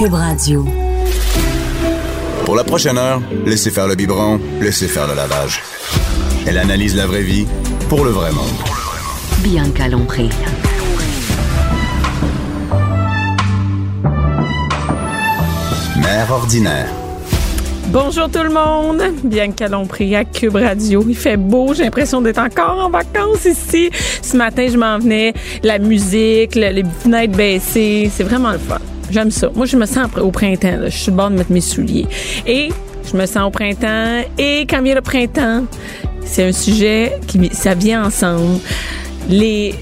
Cube Radio. Pour la prochaine heure, laissez faire le biberon, laissez faire le lavage. Elle analyse la vraie vie pour le vrai monde. Bianca Lompré. Mère ordinaire. Bonjour tout le monde, Bianca Lompré à Cube Radio. Il fait beau, j'ai l'impression d'être encore en vacances ici. Ce matin, je m'en venais, la musique, les fenêtres baissées, c'est vraiment le fun. J'aime ça. Moi, je me sens au printemps. Je suis bonne de mettre mes souliers. Et je me sens au printemps. Et quand vient le printemps, c'est un sujet qui ça vient ensemble. Les,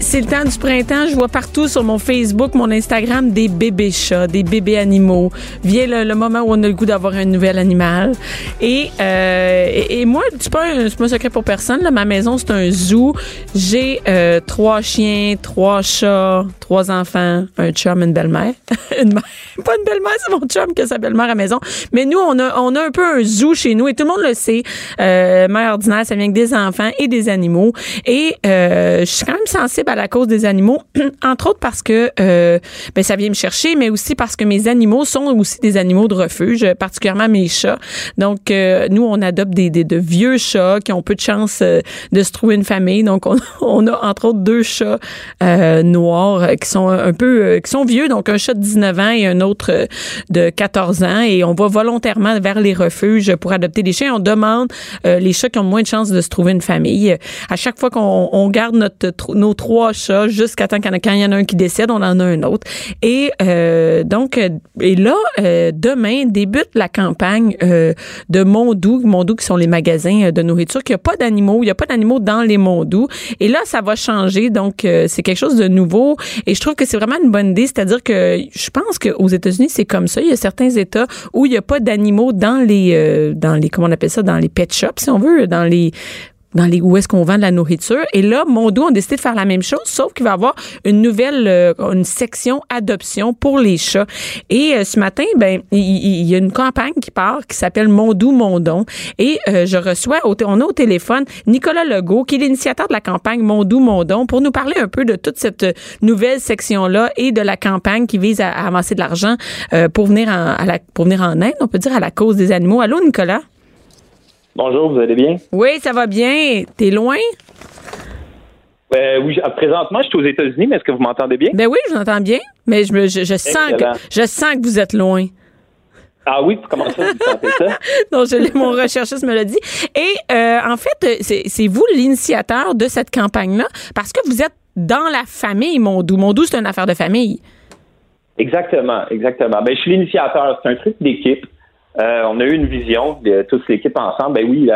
c'est le temps du printemps. Je vois partout sur mon Facebook, mon Instagram, des bébés chats, des bébés animaux. Vient le, moment où on a le goût d'avoir un nouvel animal. Et, euh, et, moi, c'est pas un, pas un secret pour personne. Là, ma maison, c'est un zoo. J'ai euh, trois chiens, trois chats, trois enfants, un chum, une belle-mère. pas une belle-mère, c'est mon chum qui a sa belle-mère à la maison. Mais nous, on a, on a un peu un zoo chez nous et tout le monde le sait. Euh, mère ordinaire, ça vient avec des enfants et des animaux. Et euh, je suis quand même sensible à la cause des animaux, entre autres parce que euh, ben, ça vient me chercher, mais aussi parce que mes animaux sont aussi des animaux de refuge, particulièrement mes chats. Donc, euh, nous, on adopte des, des, de vieux chats qui ont peu de chance euh, de se trouver une famille. Donc, on, on a entre autres deux chats euh, noirs qui sont un peu, qui sont vieux, donc un chat de 19 ans et un autre de 14 ans. Et on va volontairement vers les refuges pour adopter des chiens. On demande les chats qui ont moins de chances de se trouver une famille. À chaque fois qu'on on garde nos trois chats jusqu'à temps quand il y en a un qui décède, on en a un autre. Et euh, donc, et là, euh, demain débute la campagne euh, de Mondou, Mondou qui sont les magasins de nourriture, qu'il n'y a pas d'animaux, il n'y a pas d'animaux dans les Mondou. Et là, ça va changer, donc c'est quelque chose de nouveau. Et je trouve que c'est vraiment une bonne idée, c'est-à-dire que je pense qu'aux États-Unis, c'est comme ça. Il y a certains États où il n'y a pas d'animaux dans les, dans les, comment on appelle ça, dans les pet shops, si on veut, dans les dans les où est-ce qu'on vend de la nourriture. Et là, Mondo a décidé de faire la même chose, sauf qu'il va avoir une nouvelle euh, une section adoption pour les chats. Et euh, ce matin, ben il, y a une campagne qui part qui s'appelle Mondou Mondon. Et euh, je reçois, on a au téléphone Nicolas Legault, qui est l'initiateur de la campagne Mondou Mondon, pour nous parler un peu de toute cette nouvelle section-là et de la campagne qui vise à, amasser de l'argent pour venir en, à la, pour venir en aide, on peut dire, à la cause des animaux. Allô, Nicolas? Bonjour, vous allez bien? Oui, ça va bien. T'es loin? Euh, oui, présentement, je suis aux États-Unis, mais est-ce que vous m'entendez bien? Ben oui, je vous entends bien, mais je, je, sens que, je sens que vous êtes loin. Ah oui, comment ça, vous sentez ça? non, je, mon recherchiste me l'a dit. Et euh, en fait, c'est vous l'initiateur de cette campagne-là, parce que vous êtes dans la famille Mondou. Mondou, c'est une affaire de famille. Exactement, exactement. Ben, je suis l'initiateur. C'est un truc d'équipe. Euh, on a eu une vision de toute l'équipe ensemble. Ben oui,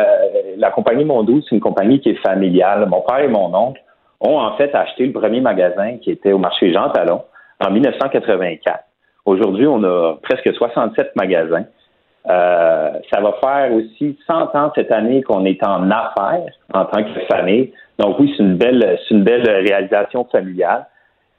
la, compagnie Mondou, c'est une compagnie qui est familiale. Mon père et mon oncle ont en fait acheté le premier magasin qui était au marché Jean Talon en 1984. Aujourd'hui, on a presque 67 magasins. Euh, ça va faire aussi 100 ans cette année qu'on est en affaires en tant que famille. Donc oui, c'est une belle, c'est une belle réalisation familiale.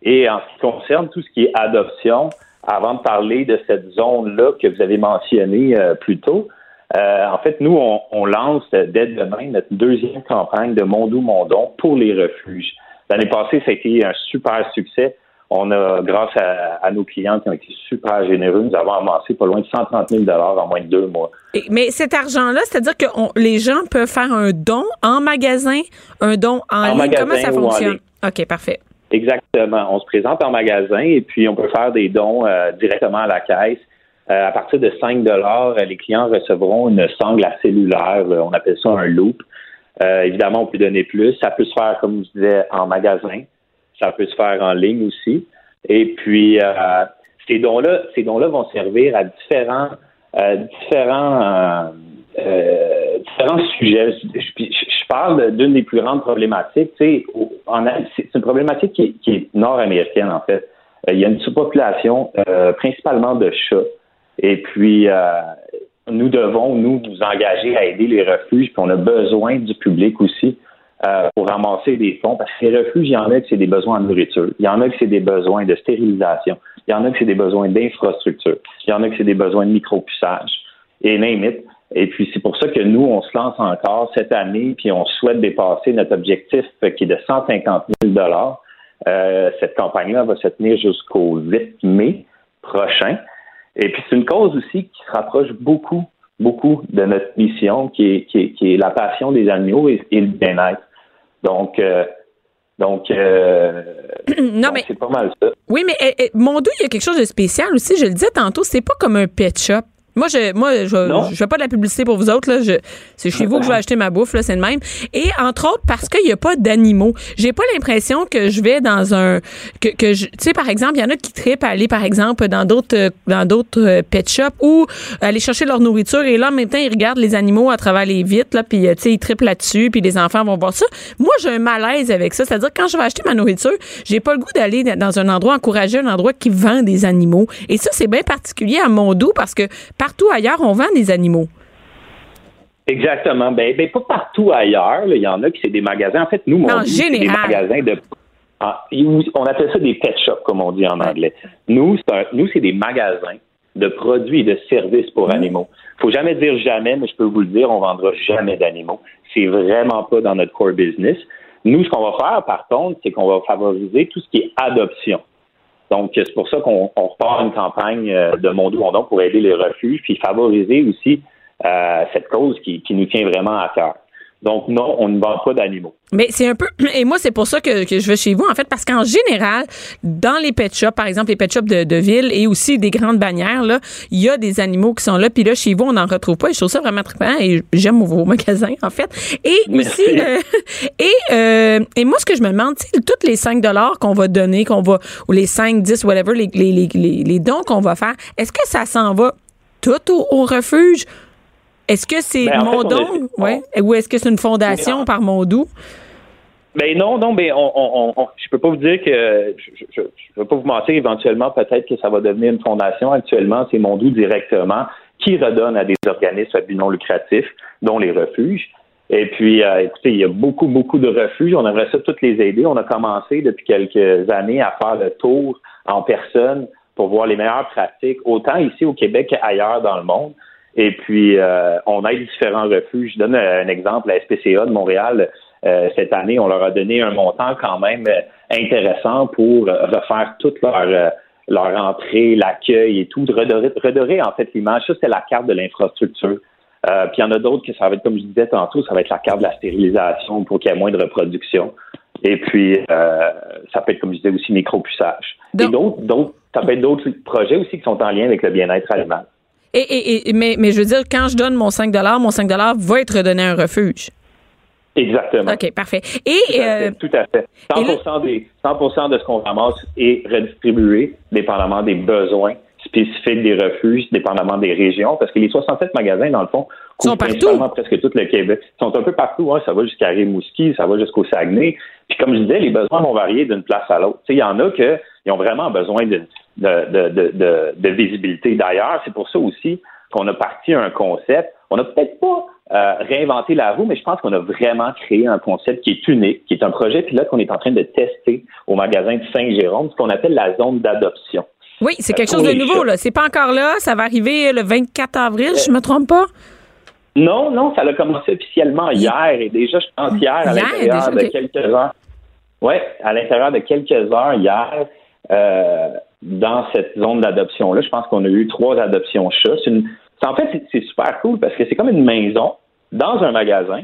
Et en ce qui concerne tout ce qui est adoption, avant de parler de cette zone-là que vous avez mentionnée euh, plus tôt, euh, en fait, nous, on, lance dès demain notre deuxième campagne de Mondou Mondon pour les refuges. L'année passée, ça a été un super succès. On a, grâce à, nos clients qui ont été super généreux, nous avons avancé pas loin de 130 000 en moins de deux mois. Mais cet argent-là, c'est-à-dire que les gens peuvent faire un don en magasin, un don en, ligne? Comment ça fonctionne? OK, parfait. Exactement. On se présente en magasin et puis on peut faire des dons euh, directement à la caisse. Euh, à partir de 5 dollars, les clients recevront une sangle à cellulaire. On appelle ça un loop. Euh, évidemment, on peut donner plus. Ça peut se faire, comme je disais, en magasin. Ça peut se faire en ligne aussi. Et puis, ces dons-là, ces dons-là vont servir à différents, différents euh, différents sujets. Je, parle d'une des plus grandes problématiques. C'est une problématique qui, est nord-américaine, en fait. il y a une sous-population principalement de chats. Et puis, nous devons, nous, engager à aider les refuges, puis on a besoin du public aussi pour ramasser des fonds, parce que les refuges, il y en a qui c'est des besoins en nourriture, il y en a qui c'est des besoins de stérilisation, il y en a qui c'est des besoins d'infrastructure, il y en a qui c'est des besoins de micropuçage, et name it. Et puis, c'est pour ça que nous, on se lance encore cette année, puis on souhaite dépasser notre objectif qui est de 150 000 euh, Cette campagne-là va se tenir jusqu'au 8 mai prochain. Et puis, c'est une cause aussi qui se rapproche beaucoup, beaucoup de notre mission, qui est, qui est, la passion des animaux et, le bien-être. Donc, euh, donc, euh, non, mais c'est pas mal ça. Oui, mais eh, eh, mon doux, il y a quelque chose de spécial aussi. Je le disais tantôt, c'est pas comme un pet shop. Moi, je, moi, je, je fais pas de la publicité pour vous autres. Là. Je, c'est chez vous que je vais acheter ma bouffe, là, c'est le même. Et entre autres, parce qu'il n'y a pas d'animaux. J'ai pas l'impression que je vais dans un, que, que tu sais, par exemple, il y en a qui tripent à aller, par exemple, dans d'autres, dans d'autres euh, pet shops ou aller chercher leur nourriture et là, en même temps, ils regardent les animaux à travers les vitres, là, puis, euh, tu sais, ils trippent là-dessus, puis les enfants vont voir ça. Moi, j'ai un malaise avec ça. C'est-à-dire, quand je vais acheter ma nourriture, j'ai pas le goût d'aller dans un endroit, encourager un endroit qui vend des animaux. Et ça, c'est bien particulier à Mondou parce que partout ailleurs, on vend des animaux. Exactement. Ben, ben pas partout ailleurs. Il y en a qui c'est des magasins. En fait, nous, on dit des magasins de. Ah, on appelle ça des pet shops, comme on dit en anglais. Nous, c'est nous, c'est des magasins de produits et de services pour mmh. animaux. Faut jamais dire jamais, mais je peux vous le dire, on vendra jamais d'animaux. C'est vraiment pas dans notre core business. Nous, ce qu'on va faire, par contre, c'est qu'on va favoriser tout ce qui est adoption. Donc, c'est pour ça qu'on repart une campagne euh, de Mon Don pour aider les refuges, puis favoriser aussi euh, cette cause qui, qui nous tient vraiment à cœur. Donc, non, on ne vend pas d'animaux. Mais c'est un peu. Et moi, c'est pour ça que, que, je vais chez vous, en fait, parce qu'en général, dans les pet shops, par exemple, les pet shops de, de ville et aussi des grandes bannières, là, il y a des animaux qui sont là. Puis là, chez vous, on n'en retrouve pas. Et je trouve ça vraiment très et j'aime vos magasins, en fait. Et aussi. Euh, et, euh, et moi, ce que je me demande, sais, toutes les 5 qu'on va donner, qu'on va. Ou les 5, 10, whatever, les, les, les, les dons qu'on va faire, est-ce que ça s'en va tout au refuge? Est-ce que c'est ben, Mondon? Ouais. Ou est-ce que c'est une fondation par Mondou? Ben non, non, ben on, on, je peux pas vous dire que je, ne veux pas vous mentir, éventuellement peut-être que ça va devenir une fondation. Actuellement, c'est Mondou directement qui redonne à des organismes à but non lucratif, dont les refuges. Et puis, euh, écoutez, il y a beaucoup, beaucoup de refuges. On aimerait ça toutes les aider. On a commencé depuis quelques années à faire le tour en personne pour voir les meilleures pratiques, autant ici au Québec qu'ailleurs dans le monde. Et puis, euh, on aide différents refuges. Je donne un exemple, la SPCA de Montréal, euh, cette année, on leur a donné un montant quand même euh, intéressant pour refaire toute leur, leur entrée, l'accueil et tout, redorer, redorer en fait l'image. Ça, c'est la carte de l'infrastructure. puis il y en a d'autres que ça va être, comme je disais tantôt, ça va être la carte de la stérilisation pour qu'il y ait moins de reproduction. Et puis, ça peut être, comme je disais, aussi micropuçage. Et d'autres, d'autres, ça peut être d'autres projets aussi qui sont en lien avec le bien-être animal. Et, et, mais, mais je veux dire, quand je donne mon 5 mon 5 va être redonné à un refuge. Exactement. OK, parfait. Et, tout à fait. 100, des, 100 de ce qu'on ramasse est redistribué dépendamment des besoins spécifiques des refuges, dépendamment des régions, parce que les 67 magasins, dans le fond, sont partout. presque tout le Québec. Ils sont un peu partout. Hein. Ça va jusqu'à Rimouski, ça va jusqu'au Saguenay. Puis comme je disais, les besoins vont varier d'une place à l'autre. Il y en a qui ont vraiment besoin de, de, de, de, de visibilité. D'ailleurs, c'est pour ça aussi qu'on a parti un concept. On n'a peut-être pas euh, réinventé la roue, mais je pense qu'on a vraiment créé un concept qui est unique, qui est un projet pilote qu'on est en train de tester au magasin de Saint-Jérôme, ce qu'on appelle la zone d'adoption. Oui, c'est quelque chose de nouveau, là. C'est pas encore là. Ça va arriver le 24 avril, je me trompe pas? Non, non, ça a commencé officiellement hier et déjà, je pense, hier, à l'intérieur de quelques heures. Oui, à l'intérieur de quelques heures hier, euh, dans cette zone d'adoption-là. Je pense qu'on a eu trois adoptions chats. En fait, c'est super cool parce que c'est comme une maison dans un magasin.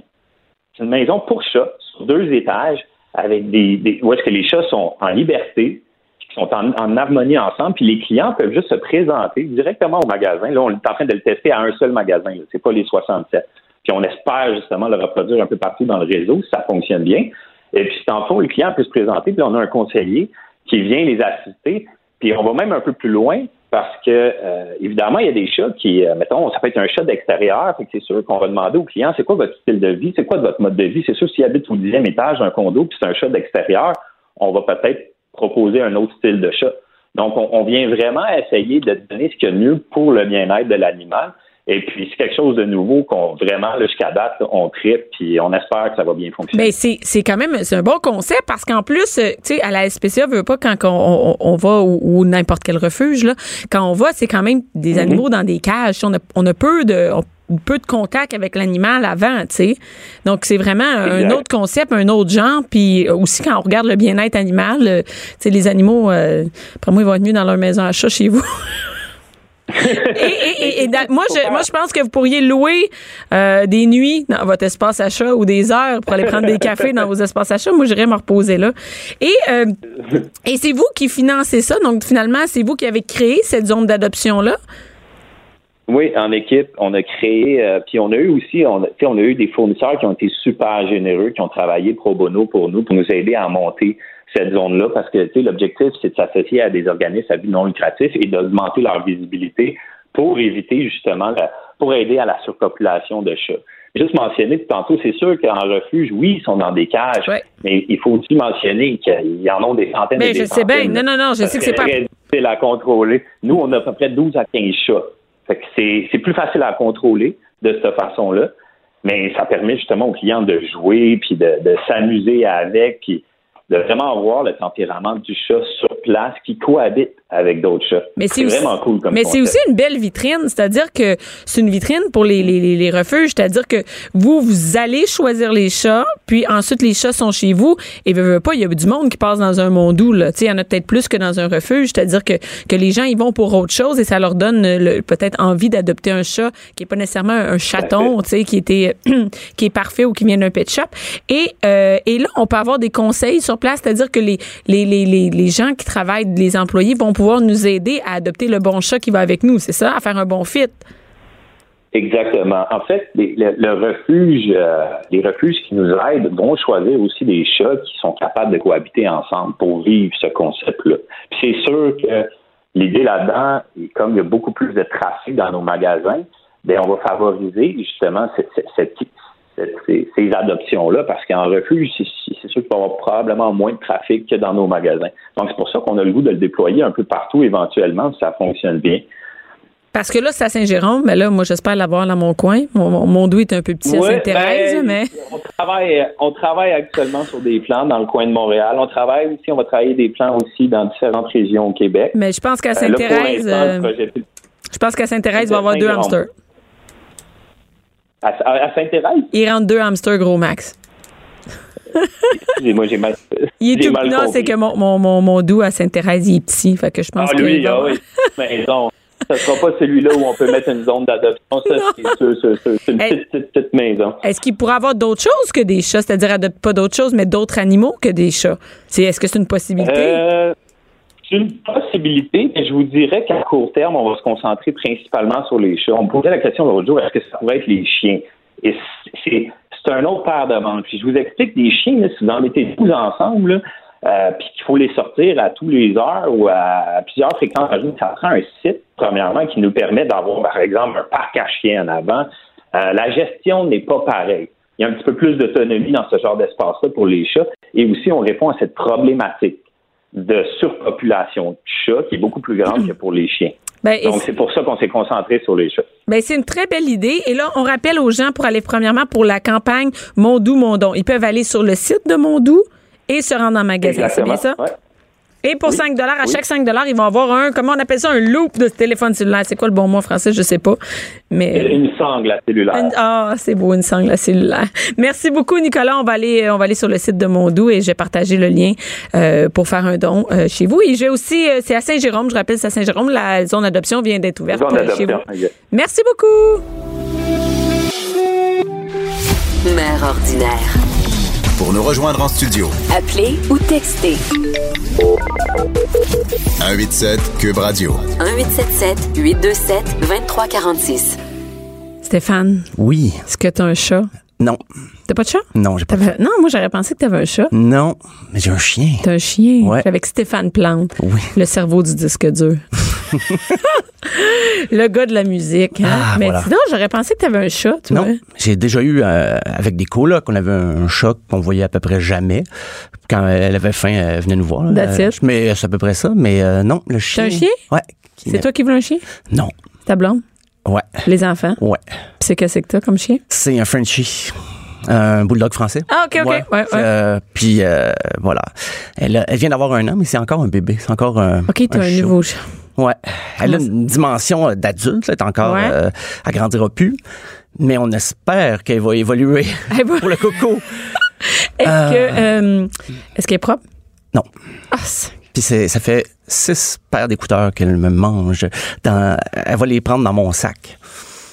C'est une maison pour chats sur deux étages avec des, où est-ce que les chats sont en liberté, qui sont en, harmonie ensemble, puis les clients peuvent juste se présenter directement au magasin. Là, on est en train de le tester à un seul magasin. C'est pas les 67. Puis on espère justement le reproduire un peu partout dans le réseau si ça fonctionne bien. Et puis, en fond, les clients peuvent se présenter, puis on a un conseiller qui vient les assister. Puis on va même un peu plus loin parce que, euh, évidemment, il y a des chats qui, euh, mettons, ça peut être un chat d'extérieur, fait que c'est sûr qu'on va demander au client, c'est quoi votre style de vie, c'est quoi votre mode de vie? C'est sûr, s'il habite au dixième étage d'un condo, puis c'est un chat d'extérieur, on va peut-être proposer un autre style de chat. Donc, on, on vient vraiment essayer de donner ce qu'il y a de mieux pour le bien-être de l'animal. Et puis, c'est quelque chose de nouveau qu'on vraiment, jusqu'à date, on tripe, puis on espère que ça va bien fonctionner. Ben c'est c'est quand même c'est un bon concept parce qu'en plus euh, tu sais à la SPCA veut pas quand on, on, on va ou, ou n'importe quel refuge là quand on va c'est quand même des Mhm. animaux dans des cages on a on a peu de on- peu de contact avec l'animal avant, tu sais. Donc c'est vraiment un autre concept, un autre genre. Puis aussi quand on regarde le bien-être animal, euh, tu sais les animaux, euh, après moi ils vont être mieux dans leur maison à chat chez vous. et, et- et- et dans- moi, je, moi, je pense que vous pourriez louer euh, des nuits dans votre espace achat ou des heures pour aller prendre des cafés dans vos espaces achats. Moi, j'irais me reposer là. Et, euh, et c'est vous qui financez ça. Donc, finalement, c'est vous qui avez créé cette zone d'adoption-là. Oui, en équipe, on a créé, euh, puis on a eu aussi, on a, tu sais, on a eu des fournisseurs qui ont été super généreux, qui ont travaillé pro bono pour nous, pour nous aider à monter cette zone-là, parce que tu sais, l'objectif, c'est de s'associer à des organismes à but non lucratif et d'augmenter leur visibilité pour éviter justement, la- pour aider à la surpopulation de chats. Juste mentionner, puis tantôt, c'est sûr qu'en refuge, oui, ils sont dans des cages, Ouais. mais il faut aussi mentionner qu'il y en a des centaines Mais et des je sais bien. Non, non, non, je sais que c'est pas. très difficile à contrôler. Nous, on a à peu près 12 à 15 chats. Que c'est plus facile à contrôler de cette façon-là, mais ça permet justement aux clients de jouer, puis de, de s'amuser avec, puis de vraiment voir le tempérament du chat sur place qui cohabite avec d'autres chats. Mais c'est aussi- vraiment cool comme Mais c'est aussi une belle vitrine, c'est-à-dire que c'est une vitrine pour les, les, les, les refuges, c'est-à-dire que vous, vous allez choisir les chats, puis ensuite les chats sont chez vous, et veux, veux pas, il y a du monde qui passe dans un mondou, là. Tu sais, il y en a peut-être plus que dans un refuge, c'est-à-dire que, que les gens, ils vont pour autre chose et ça leur donne peut-être envie d'adopter un chat qui est pas nécessairement un chaton, tu sais, qui était, qui est parfait ou qui vient d'un pet shop. Et, euh, et là, on peut avoir des conseils sur place, c'est-à-dire que les, les, les, les, les gens qui travaillent, les employés vont pouvoir nous aider à adopter le bon chat qui va avec nous, c'est ça, à faire un bon fit. Exactement. En fait, les- le, refuge, euh, les refuges qui nous aident vont choisir aussi des chats qui sont capables de cohabiter ensemble pour vivre ce concept-là. C'est sûr que l'idée là-dedans, comme il y a beaucoup plus de trafic dans nos magasins, ben on va favoriser justement cette- cette- ces, ces adoptions-là parce qu'en refuge, c'est sûr qu'il va y avoir probablement moins de trafic que dans nos magasins. Donc c'est pour ça qu'on a le goût de le déployer un peu partout éventuellement si ça fonctionne bien. Parce que là, c'est à Saint-Jérôme, mais là, moi, j'espère l'avoir dans mon coin. Mon, mon, mon doux est un peu petit à Sainte-Thérèse, ben, mais. On travaille, on travaille actuellement sur des plans dans le coin de Montréal. On travaille aussi, on va travailler des plans aussi dans différentes régions au Québec. Mais je pense qu'à Euh, Sainte-Thérèse, euh, projet- je pense qu'à Sainte-Thérèse, il va y avoir deux hamsters. À, à- Sainte-Thérèse, Il rentre deux hamsters gros max. excusez-moi, j'ai mal. Il est tout mal non, c'est que mon, mon, mon, mon doux à Sainte-Thérèse, il est petit. Fait que je pense Ah, que. lui, il va ah oui, maison. Ce sera pas celui-là où on peut mettre une zone d'adoption. Ça, c'est une petite, petite, petite maison. Est-ce qu'il pourrait avoir d'autres choses que des chats? C'est-à-dire, pas d'autres choses, mais d'autres animaux que des chats? Est-ce que c'est une possibilité? Euh, c'est une possibilité, mais je vous dirais qu'à court terme, on va se concentrer principalement sur les chats. On me posait la question l'autre jour, est-ce que ça pourrait être les chiens? Et c'est, un autre paire de manches. Puis je vous explique, des chiens, si vous en mettez 12 ensemble, euh, puis qu'il faut les sortir à tous les heures ou à, plusieurs fréquences ça prend un site, premièrement, qui nous permet d'avoir, par exemple, un parc à chiens en avant. Euh, la gestion n'est pas pareille. Il y a un petit peu plus d'autonomie dans ce genre d'espace-là pour les chats. Et aussi, on répond à cette problématique de surpopulation de chats qui est beaucoup plus grande que pour les chiens. Ben, Donc, c'est pour ça qu'on s'est concentré sur les chats. Ben, c'est une très belle idée. Et là, on rappelle aux gens pour aller premièrement pour la campagne Mondou Mondon. Ils peuvent aller sur le site de Mondou et se rendre en magasin. C'est bien ça? Ouais. Et pour 5 dollars, à Oui. chaque 5 dollars, ils vont avoir un, comment on appelle ça, un loop de téléphone cellulaire. C'est quoi le bon mot en français? Je sais pas. Mais. Une sangle à cellulaire. Une- Ah, c'est beau, une sangle à cellulaire. Merci beaucoup, Nicolas. On va aller, on va aller sur le site de Mondou et je vais partager le lien euh, pour faire un don euh, chez vous. Et j'ai aussi, euh, c'est à Saint-Jérôme, je rappelle, c'est à Saint-Jérôme, la zone d'adoption vient d'être ouverte Zone euh, chez vous. Merci beaucoup. Mère ordinaire. Pour nous rejoindre en studio, Appelez ou textez 187 Cube Radio. 1877 827 2346. Stéphane, Oui. est-ce que tu as un chat? Non. T'as pas de chat? Non, j'ai pas. T'avais- Non, moi, j'aurais pensé que t'avais un chat. Non. Mais j'ai un chien. T'as un chien. Ouais. Avec Stéphane Plante. Oui. Le cerveau du disque dur. Le gars de la musique. Hein? Ah, Mais voilà. sinon, j'aurais pensé que tu avais un chat, tu. Non, j'ai déjà eu euh, avec des colocs, on avait un chat qu'on voyait à peu près jamais. Quand elle avait faim, elle venait nous voir. That's Euh, it. Mais c'est à peu près ça. Mais euh, non, le chien. un chien? Ouais. C'est toi qui veux un chien? Non. Ta blonde? Ouais. Les enfants? Ouais. Puis c'est que c'est que t'as comme chien? C'est un Frenchie. Un bulldog français. Ah, OK, OK. Ouais, ouais. Euh, puis euh, voilà. Elle, vient d'avoir un an, mais c'est encore un bébé. C'est encore un. OK, t'as un chat. nouveau chat. Ouais. Elle a une dimension euh, d'adulte, elle est encore. Ouais. Euh, elle grandira plus. Mais on espère qu'elle va évoluer pour le coco. Est-ce que euh, est-ce qu'elle est propre? Non. Ah, c'est- Puis c'est- ça fait six paires d'écouteurs qu'elle me mange. Dans, elle va les prendre dans mon sac.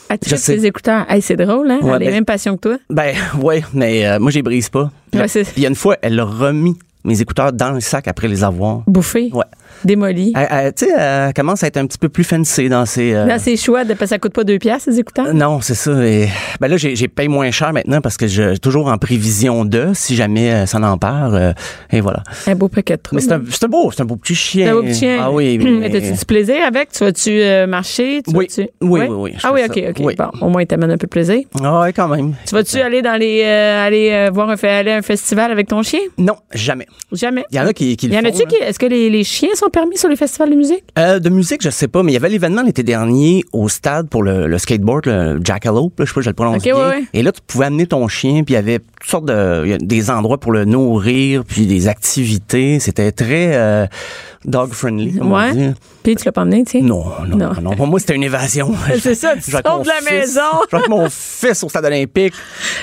fait sais. ses écouteurs? Hey, c'est drôle, hein? Ouais, Elle a les ben- mêmes passions que toi. Ben ouais, mais euh, moi je les brise pas. Ouais, il y a une fois, elle a remis mes écouteurs dans le sac après les avoir. Bouffé. Ouais. Démoli. Elle, elle- tu sais, elle commence à être un petit peu plus fancy dans ses. euh, Là, c'est chouette, parce que ça coûte pas deux piastres, ces écouteurs? non, c'est ça. Et, ben là, j'ai, payé moins cher maintenant parce que je toujours en prévision de, si jamais euh, ça n'en perd. euh, et voilà. Un beau paquet de trous. Mais c'est un, beau, c'est un beau petit chien. C'est un beau petit chien. Ah oui. Mais t'as-tu du plaisir avec? Tu vas-tu euh, marcher? Tu Oui. vas-tu- Oui, oui, oui, Ah oui, OK. OK. Oui. Bon, au moins, il t'amène un peu de plaisir. Ah ouais, quand même. Tu vas-tu aller dans les euh, aller euh, voir un, aller à un festival avec ton chien? Non, jamais. Jamais. Il y en a qui, qui Il y en le a-tu font, qui. Est-ce que les, les chiens sont permis sur les festivals de musique? Euh, de musique, je sais pas, mais il y avait l'événement l'été dernier au stade pour le, le skateboard, le Jackalope, là, je sais pas, je le prononce bien. ouais, ouais. Et là, tu pouvais amener ton chien, puis il y avait toutes sortes de, des endroits pour le nourrir, puis des activités. C'était très euh, dog friendly, comme on dit. Ouais. Puis tu l'as pas emmené, tiens? Non, non, Non. non, Pour moi, c'était une évasion. C'est ça, tu sors de la fils- maison. Je mon fils au stade olympique.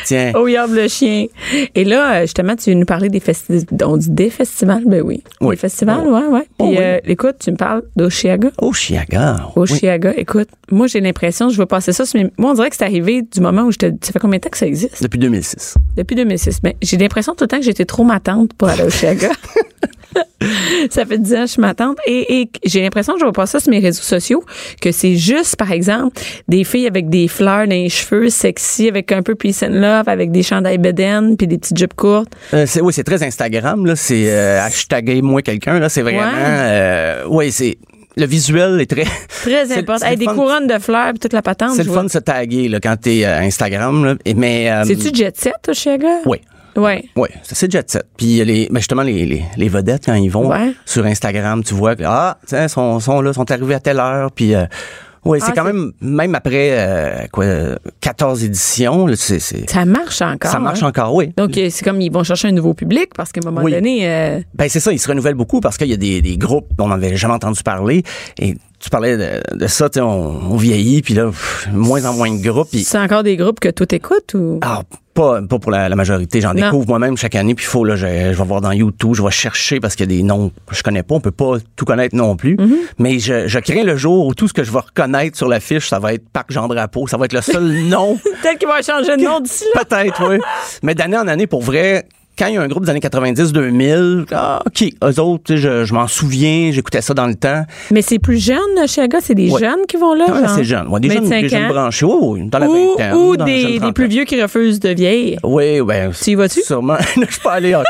Tiens. Oh, regarde le chien. Et là, euh, justement, tu nous parler des festivals. On dit des festivals? Ben oui. Oui. Des festivals, Oh. ouais, ouais. Puis, Oh, oui. euh, écoute, tu me parles d'Oshiaga. Oshiaga. oui. Oshiaga, écoute, moi, j'ai l'impression, je veux passer ça. sur mes- Moi, on dirait que c'est arrivé du moment où je te. Ça fait combien de temps que ça existe? Depuis 2006. Depuis 2006. Mais j'ai l'impression tout le temps que j'étais trop ma tante pour aller à Oshiaga. ça fait 10 ans je suis ma tante. Et, et j'ai l'impression que je vois pas ça sur mes réseaux sociaux, que c'est juste, par exemple, des filles avec des fleurs dans les cheveux, sexy, avec un peu peace and love, avec des chandails bedaines, puis des petites jupes courtes. Euh, c'est, oui, c'est très Instagram, là. C'est euh, hashtagger moi quelqu'un, là. C'est vraiment. Ouais. euh, oui, c'est. Le visuel est très. Très C'est- important. c'est Hey, des fun. couronnes de fleurs, toute la patente. C'est le vois. fun de se taguer, là, quand t'es euh, Instagram, là. Mais. euh, C'est-tu jet set, Oshiaga? Oui. Oui, ça, c'est jet set. Puis les, ben justement, les, les, les vedettes, quand ils vont Ouais. sur Instagram, tu vois que, ah, tiens, sont, sont là, sont arrivés à telle heure. Puis, euh, oui, c'est Ah, quand même, même après, euh, quoi, euh, 14 éditions, là, c'est, c'est- Ça marche encore. ça marche hein? encore, oui. Donc, euh, c'est comme ils vont chercher un nouveau public parce qu'à un moment Oui. donné, euh, Ben c'est ça, ils se renouvellent beaucoup parce qu'il y a des, des groupes dont on n'avait jamais entendu parler. Et tu parlais de, de ça, tu sais, on, on vieillit, puis là, pff, moins en moins de groupes. c'est encore des groupes que toi t'écoutes ou? ah, pas, pas pour la, la majorité. J'en découvre moi-même chaque année, puis il faut, là, je, je vais voir dans YouTube, je vais chercher parce qu'il y a des noms que je connais pas. On peut pas tout connaître non plus. Mm-hmm. Mais je, je crains le jour où tout ce que je vais reconnaître sur l'affiche, ça va être Parc Jean Drapeau. Ça va être le seul nom. Peut-être qu'ils vont changer de nom d'ici là. Peut-être, oui. Mais d'année en année, pour vrai, quand il y a un groupe des années 90-2000, ah, OK, eux autres, je, je m'en souviens, j'écoutais ça dans le temps. Mais c'est plus jeune, Chiaga, c'est des Ouais. jeunes qui vont là. Ah, genre? c'est jeune. Ouais, des, jeunes, 25 des jeunes ans. branchés. Dans la Ou, vingtaine. ou dans des, des plus vieux qui refusent de vieillir. Oui, ben. Tu y vas-tu? Sûrement. je suis pas allé encore.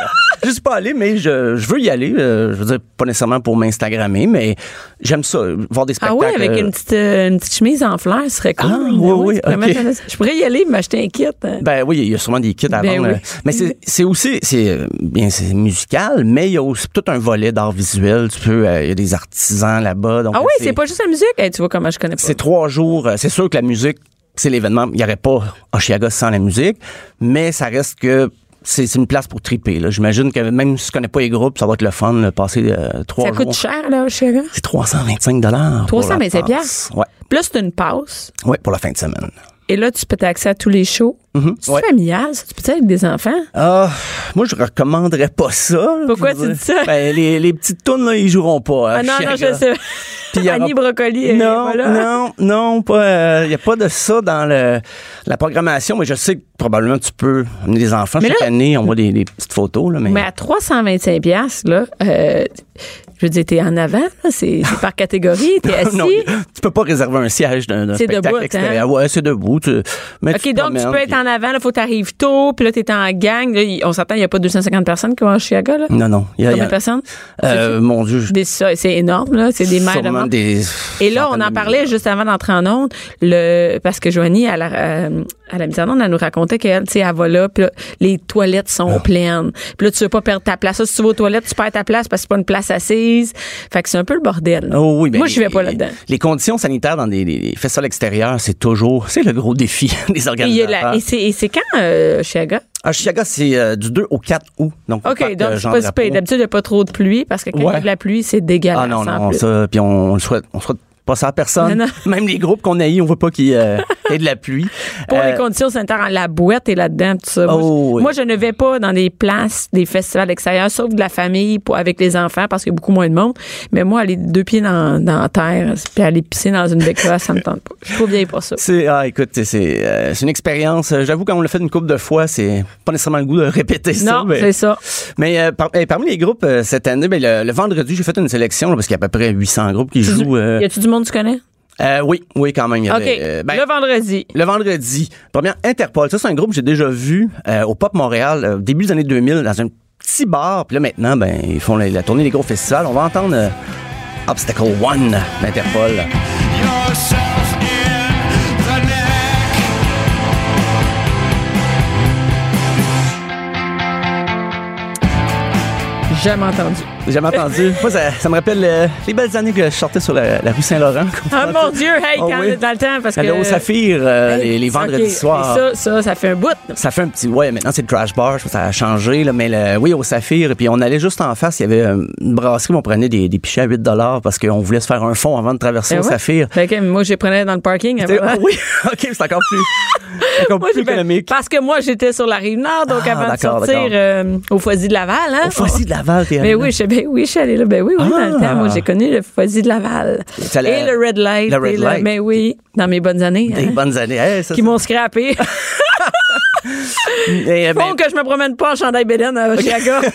je suis pas allé, mais je, je veux y aller. euh, je veux dire, pas nécessairement pour m'Instagrammer, mais j'aime ça, voir des Ah spectacles. oui, avec euh, une petite, euh, une petite chemise en fleurs, ce serait cool. Ah, oui, oui, tu pourrais ok. mettre ça- Je pourrais y aller, m'acheter un kit. hein. Ben oui, il y a sûrement des kits à Ben vendre. oui. euh, Mais c'est aussi, c'est euh, bien, c'est musical, mais il y a aussi tout un volet d'art visuel. Tu peux, euh, il y a des artisans là-bas. donc Ah oui, c'est pas juste la musique. Hey, tu vois comment je connais pas. C'est trois jours. euh, C'est sûr que la musique, c'est l'événement. Il n'y aurait pas Oshiaga sans la musique, mais ça reste que c'est une place pour triper. là. J'imagine que même si tu connais pas les groupes, ça va être le fun, là, passer euh, trois Ça jours. coûte cher, là, Chiaga? C'est 325 dollars. 325 piastres? Ouais. Plus, c'est une passe? Ouais, pour la fin de semaine. Et là, tu peux t'accès à tous les shows? C'est ouais. familial, ça? Tu peux avec des enfants? Ah, moi je recommanderais pas ça. Pourquoi tu dis ça? Ben, les, les petites tunes là, ils joueront pas. Ah non, non, je sais. Puis aura- Annie Brocoli, elle est Non, pas là. non, non, pas. Il n'y a pas de ça dans le, la programmation, mais je sais que probablement tu peux amener des enfants Mais chaque là- année. On voit des, des petites photos là, mais. Mais à 325 pièces là, euh, je veux dire, t'es en avant, c'est c'est par catégorie, t'es assis. Non, tu peux pas réserver un siège d'un C'est spectacle debout, hein? extérieur. Ouais, c'est debout. Tu, mais OK, donc tu peux être en avant, il faut que t'arrives tôt, puis là, t'es en gang. Là, on s'entend, il n'y a pas 250 personnes qui vont à Chicago, là? Non, non. Il y a- Combien de personnes? Euh, mon Dieu, C'est énorme, là. C'est des mères de des. Et là, on en parlait juste avant d'entrer en onde, le parce que Joanie à la euh, à la mise en onde, elle nous racontait qu'elle, tu sais, elle va là, puis là, les toilettes sont Ah. pleines. Puis là, tu veux pas perdre ta place. Ça, si tu vas aux toilettes, tu perds ta place parce que c'est pas une place assise. Fait que c'est un peu le bordel. Oh oui, ben, Moi, je vais pas là-dedans. Les conditions sanitaires dans des, festivals extérieurs, c'est toujours, c'est le gros défi des organisateurs. et c'est et c'est quand, euh, Chiaga? À Chicago, c'est euh, du 2 au 4 août. Donc, OK, donc c'est pas si. D'habitude, il n'y a pas trop de pluie parce que quand il y a de la pluie, c'est dégueulasse. Ah non, non, ça, puis on, on souhaite, on souhaite pas ça à personne. Non, non. Même les groupes qu'on a eu, on veut pas qu'il y ait ait de la pluie. Pour Euh, les conditions sanitaires, la boîte est là-dedans, tout ça. Moi, Oh, oui. moi, je ne vais pas dans des places, des festivals extérieurs, sauf de la famille pour, avec les enfants parce qu'il y a beaucoup moins de monde. Mais moi, aller deux pieds dans, dans la terre puis aller pisser dans une bécrase, ça me tente pas. Je trop vieille pour ça. C'est ah écoute c'est euh, c'est une expérience. Euh, J'avoue quand on l'a fait une couple de fois, c'est pas nécessairement le goût de répéter ça. Non, c'est ça. mais, euh, par- eh, parmi les groupes euh, cette année, ben, le, le vendredi j'ai fait une sélection là, parce qu'il y a à peu près 800 groupes qui jouent. euh, Y a-tu du monde tu connais? euh, oui oui quand même. Il y euh, ben, le vendredi. Le vendredi, première Interpol. Ça, c'est un groupe que j'ai déjà vu euh, au Pop Montréal, début des années 2000, dans un petit bar. Puis là, maintenant, ben, ils font la, la tournée des gros festivals. On va entendre Obstacle One d'Interpol. Jamais entendu. J'ai jamais entendu. Moi, ça, ça me rappelle euh, les belles années que je sortais sur la, la rue Saint-Laurent. Ah mon Dieu, hey, Oh, quand oui. dans le temps, parce que. J'allais au Saphir euh, Hey, les, les vendredis OK. soirs. Ça, ça, ça fait un bout. Ça fait un petit. Ouais, maintenant c'est le trash bar, je pense que ça a changé, là, mais le- oui, au Saphir. Et puis on allait juste en face, il y avait euh, une brasserie où on prenait des, des pichets à 8 parce qu'on voulait se faire un fond avant de traverser Ben au ouais. Saphir. Fait que moi, je les prenais dans le parking. Avant. ah oui, ok, c'est encore plus, encore Moi, plus j'ai économique. Parce que moi, j'étais sur la rive nord, donc Ah, avant de sortir euh, au Foisy de Laval. Hein? Au Foisy de Laval, t'es Ben allé oui, je, ben oui, je suis allée là. Ben oui, oui, dans le Ah. temps. Moi, j'ai connu le Foisy de Laval. Et le Red Light. Le Red et Light. Ben oui, dans mes bonnes années. Des hein, bonnes années. Hey, ça, qui m'ont scrappé. Eh, ben, Font que je me promène pas en chandail bédaine à Chicago.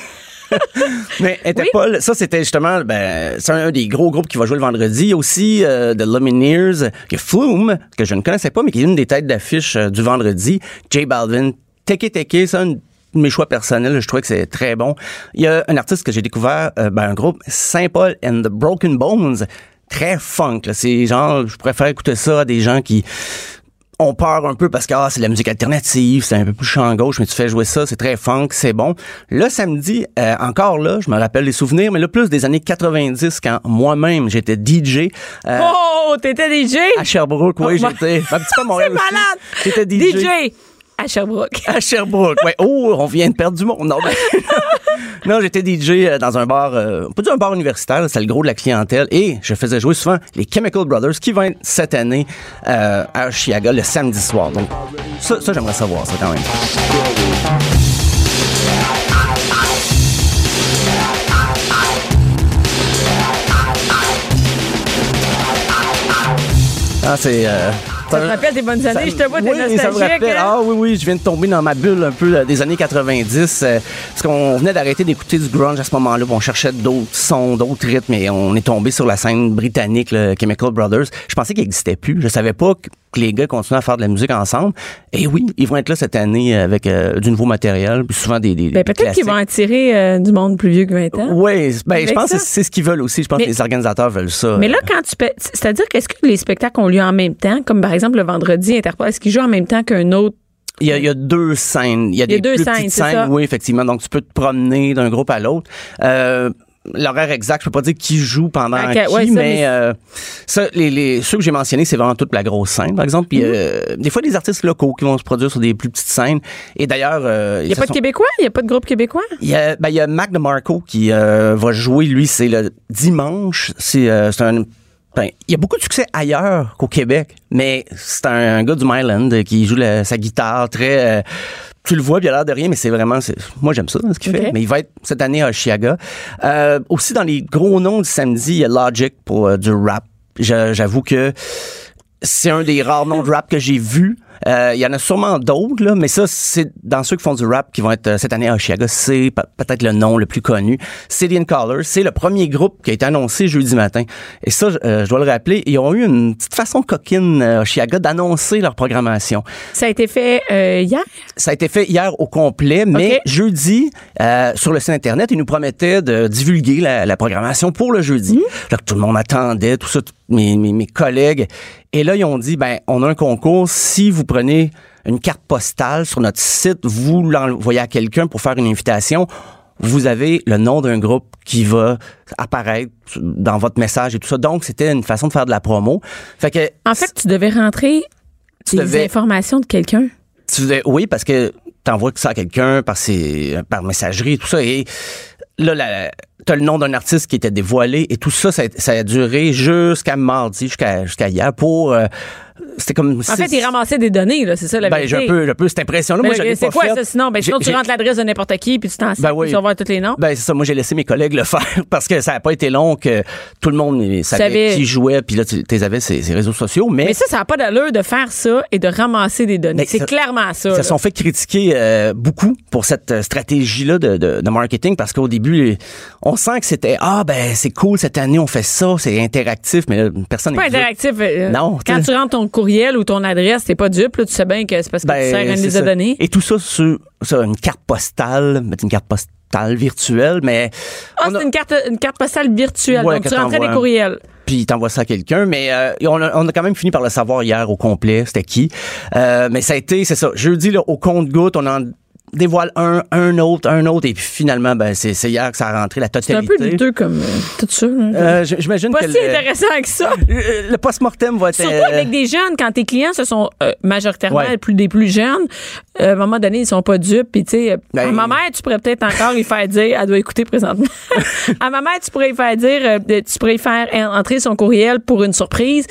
Mais Interpol, ça c'était justement, ben, c'est un des gros groupes qui va jouer le vendredi. Aussi euh, The Lumineers, a Flume, que je ne connaissais pas, mais qui est une des têtes d'affiche euh, du vendredi. J Balvin, Teke Teke, ça, un de mes choix personnels, je trouvais que c'est très bon. Il y a un artiste que j'ai découvert, euh, ben, un groupe, Saint Paul and the Broken Bones, très funk. C'est genre, je préfère écouter ça à des gens qui on peur un peu parce que ah, c'est de la musique alternative, c'est un peu plus chant gauche, mais tu fais jouer ça, c'est très funk, c'est bon. Le samedi, euh, encore là, je me rappelle les souvenirs, mais là, plus des années 90, quand moi-même, j'étais DJ. euh, oh, t'étais DJ? À Sherbrooke, oui, Oh, j'étais. Un petit peu à Montréal C'est malade. J'étais DJ. DJ à Sherbrooke. À Sherbrooke, ouais. Oh, on vient de perdre du monde. Non, ben, non j'étais DJ euh, dans un bar, euh, pas dire un bar universitaire, c'est le gros de la clientèle, et je faisais jouer souvent les Chemical Brothers, qui vont cette année euh, à Chiaga le samedi soir. Donc, ça, ça j'aimerais savoir, ça, quand même. Ah, c'est... euh, Ça te rappelle tes bonnes années? Je te vois, t'es oui, ça me nostalgique. rappelle. hein? Ah oui, oui, je viens de tomber dans ma bulle un peu euh, des années 90. euh, parce qu'on venait d'arrêter d'écouter du grunge à ce moment-là. On cherchait d'autres sons, d'autres rythmes. Et on est tombé sur la scène britannique, le Chemical Brothers. Je pensais qu'il n'existait plus. Je savais pas que que les gars continuaient à faire de la musique ensemble. Et oui, ils vont être là cette année avec euh, du nouveau matériel. Puis souvent des, des Ben, peut-être qu'ils vont attirer euh, du monde plus vieux que 20 ans. Oui, ben, je pense ça. que c'est ce qu'ils veulent aussi. Je pense Mais- que les organisateurs veulent ça. Mais là, quand tu peux. C'est-à-dire qu'est-ce que les spectacles ont lieu en même temps, comme par exemple le vendredi Interpol, est-ce qu'ils jouent en même temps qu'un autre? Il y, a, il y a deux scènes. Il y a, Il y a des deux plus scènes, petites c'est scènes, ça? oui, effectivement. Donc, tu peux te promener d'un groupe à l'autre. Euh, L'horaire exact, je peux pas dire qui joue pendant qui, ouais, ça, mais, mais- euh, ça, les, les, ceux que j'ai mentionnés, c'est vraiment toute la grosse scène, par exemple. Puis, euh, des fois, des artistes locaux qui vont se produire sur des plus petites scènes. Et d'ailleurs, euh, Il n'y a pas de Québécois? Il n'y a pas de groupe québécois? il y a, ben, il y a Mac DeMarco qui euh, va jouer, lui, c'est le dimanche. C'est euh, c'est un. ben, il y a beaucoup de succès ailleurs qu'au Québec, mais c'est un, un gars du Myland qui joue la- sa guitare très. Tu le vois, puis il a l'air de rien, mais c'est vraiment. Moi, j'aime ça, ce qu'il fait. Mais il va être cette année à Chiaga. Euh, aussi, dans les gros noms du samedi, il y a Logic pour euh, du rap. J'avoue que c'est un des rares noms de rap que j'ai vu. Euh, Il y en a sûrement d'autres, là, mais ça, c'est dans ceux qui font du rap qui vont être euh, cette année à Oshiaga. C'est pe- peut-être le nom le plus connu. City and Colors, c'est le premier groupe qui a été annoncé jeudi matin. Et ça, je- euh, je dois le rappeler, ils ont eu une petite façon coquine, euh, Oshiaga, d'annoncer leur programmation. Ça a été fait euh, hier? Ça a été fait hier au complet, mais OK. jeudi, euh, sur le site Internet, ils nous promettaient de divulguer la, la programmation pour le jeudi. Là, tout le monde attendait, tout ça, tout- mes, mes, mes collègues. Et là, ils ont dit, ben, on a un concours. Si vous prenez une carte postale sur notre site, vous l'envoyez à quelqu'un pour faire une invitation, vous avez le nom d'un groupe qui va apparaître dans votre message et tout ça. Donc, c'était une façon de faire de la promo. Fait que En fait, tu devais rentrer Tu des devais- informations de quelqu'un. Tu oui, parce que t'envoies ça à quelqu'un par, ses- par messagerie et tout ça. Et là, la- t'as le nom d'un artiste qui était dévoilé et tout ça, ça, a- ça a duré jusqu'à mardi, jusqu'à jusqu'à hier pour... euh, c'était comme... En fait, il ramassait des données, là, c'est ça la ben, vérité. j'ai un peu, un peu cette impression-là. Moi, l'ai c'est pas quoi ça sinon? Ben, sinon, tu rentres l'adresse de n'importe qui, puis tu t'en Ben oui. tu vas voir tous les noms. Ben, c'est ça. Moi, j'ai laissé mes collègues le faire parce que ça n'a pas été long que tout le monde savait qui jouait. Puis là, tu les avais ces, ces réseaux sociaux. Mais, Mais ça, ça n'a pas d'allure de faire ça et de ramasser des données. C'est clairement ça. Ils se sont fait critiquer euh, beaucoup pour cette euh, stratégie-là de, de, de marketing parce qu'au début, on sent que c'était ah ben c'est cool cette année on fait ça, c'est interactif, mais là, personne pas n'est interactif. euh, Non, Quand tu rentres ton courriel ou ton adresse, t'es pas dupe, là, tu sais bien que c'est parce que tu sers une Ben, liste de données. Et tout ça sur, sur une carte postale, une carte postale virtuelle, mais Ah, a- c'est une carte, une carte postale virtuelle. Ouais, donc, tu rentrais des courriels. puis t'envoies ça à quelqu'un, mais euh, on, a, on a quand même fini par le savoir hier au complet, c'était qui. Euh, mais ça a été, c'est ça, jeudi là, au compte-goutte, on en dévoile un, un autre, un autre, et puis finalement, ben c'est hier que ça a rentré la C'est un totalité. peu douteux comme euh, tout ça. là. Euh, J'imagine pas que si le- intéressant que ça. le, le post-mortem va être... Surtout euh, avec des jeunes, quand tes clients, ce sont euh, majoritairement Ouais. plus, des plus jeunes, euh, à un moment donné, ils sont pas dupes. Puis, tu sais, euh, Ben- à ma mère, tu pourrais peut-être encore lui faire dire, elle doit écouter présentement. à ma mère, tu pourrais lui faire dire, euh, tu pourrais lui faire en- entrer son courriel pour une surprise.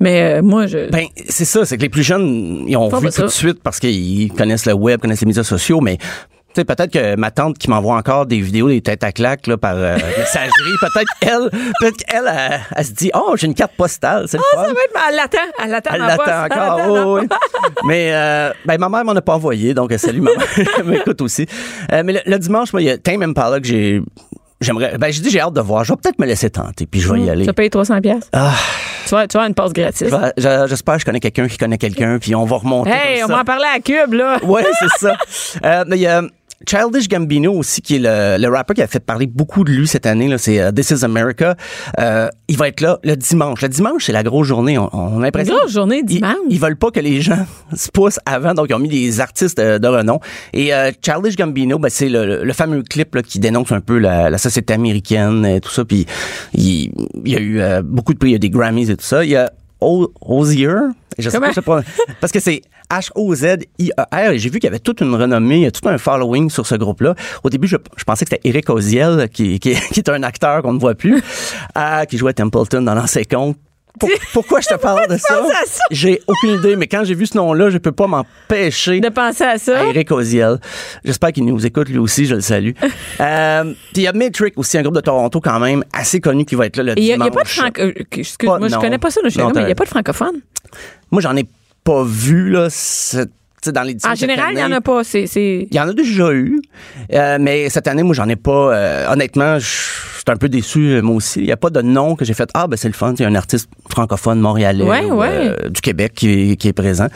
Mais euh, moi, je. Ben, c'est ça, c'est que les plus jeunes, ils ont vu tout de suite parce qu'ils connaissent le web, connaissent les médias sociaux, mais tu sais, peut-être que ma tante qui m'envoie encore des vidéos des têtes à claques là, par euh, messagerie, peut-être elle, peut-être qu'elle, elle, elle se dit, oh, j'ai une carte postale, c'est le Ah, fun. ça va être. Elle l'attend. Elle l'attend Elle l'attend Elle encore. l'attend dans oui. Mais euh, ben, ma mère m'en a pas envoyé, donc euh, salut maman. Elle m'écoute aussi. Euh, mais le, le dimanche, moi, il y a Tame Impala que j'ai. J'aimerais. Ben, j'ai dit, j'ai hâte de voir. Je vais peut-être me laisser tenter, puis je vais y aller. Tu vas payer 300 pièces. Ah, Tu vas, tu vas une passe gratis. J'espère que je connais quelqu'un qui connaît quelqu'un, puis on va remonter. Hey, on va en parler à Cube, là. Ouais, c'est ça. Euh, mais il y a Childish Gambino aussi, qui est le, le rapper qui a fait parler beaucoup de lui cette année. là, C'est euh, This Is America. Euh, il va être là le dimanche. Le dimanche, c'est la grosse journée. On, on a l'impression. grosse journée, Ils- dimanche. Ils, veulent pas que les gens se poussent avant, donc ils ont mis des artistes de, de renom. Et euh, Childish Gambino, ben, c'est le, le fameux clip là, qui dénonce un peu la, la société américaine et tout ça. Puis il, il y a eu euh, beaucoup de prix, il y a des Grammys et tout ça. Il y a Ozier. Je sais Comment? pas, je sais pas. Parce que c'est H-O-Z-I-E-R et j'ai vu qu'il y avait toute une renommée, il y a tout un following sur ce groupe-là. Au début, je, je pensais que c'était Eric Oziel, qui, qui, qui est un acteur qu'on ne voit plus, euh, qui jouait Templeton dans l'ancien compte. Pour- pourquoi je te parle de ça? J'ai aucune idée, mais quand j'ai vu ce nom-là, je peux pas m'empêcher De penser à ça. à Eric Oziel. J'espère qu'il nous écoute lui aussi, je le salue. euh, puis il y a Metric aussi, un groupe de Toronto quand même, assez connu qui va être là le Il n'y a, dimanche. pas de franco... euh, Excuse-moi, Pas- je non. connais pas ça, mais il n'y a pas de francophone. Moi, j'en ai pas vu, là, cette- dans les En général, il n'y en a pas. Il y en a déjà eu, euh, mais cette année, moi, j'en ai pas. euh, honnêtement, je suis un peu déçu, euh, moi aussi. Il n'y a pas de nom que j'ai fait. Ah, ben c'est le fun, il y a un artiste francophone montréalais Ouais, ou, ouais. euh, du Québec qui, est- qui est présent.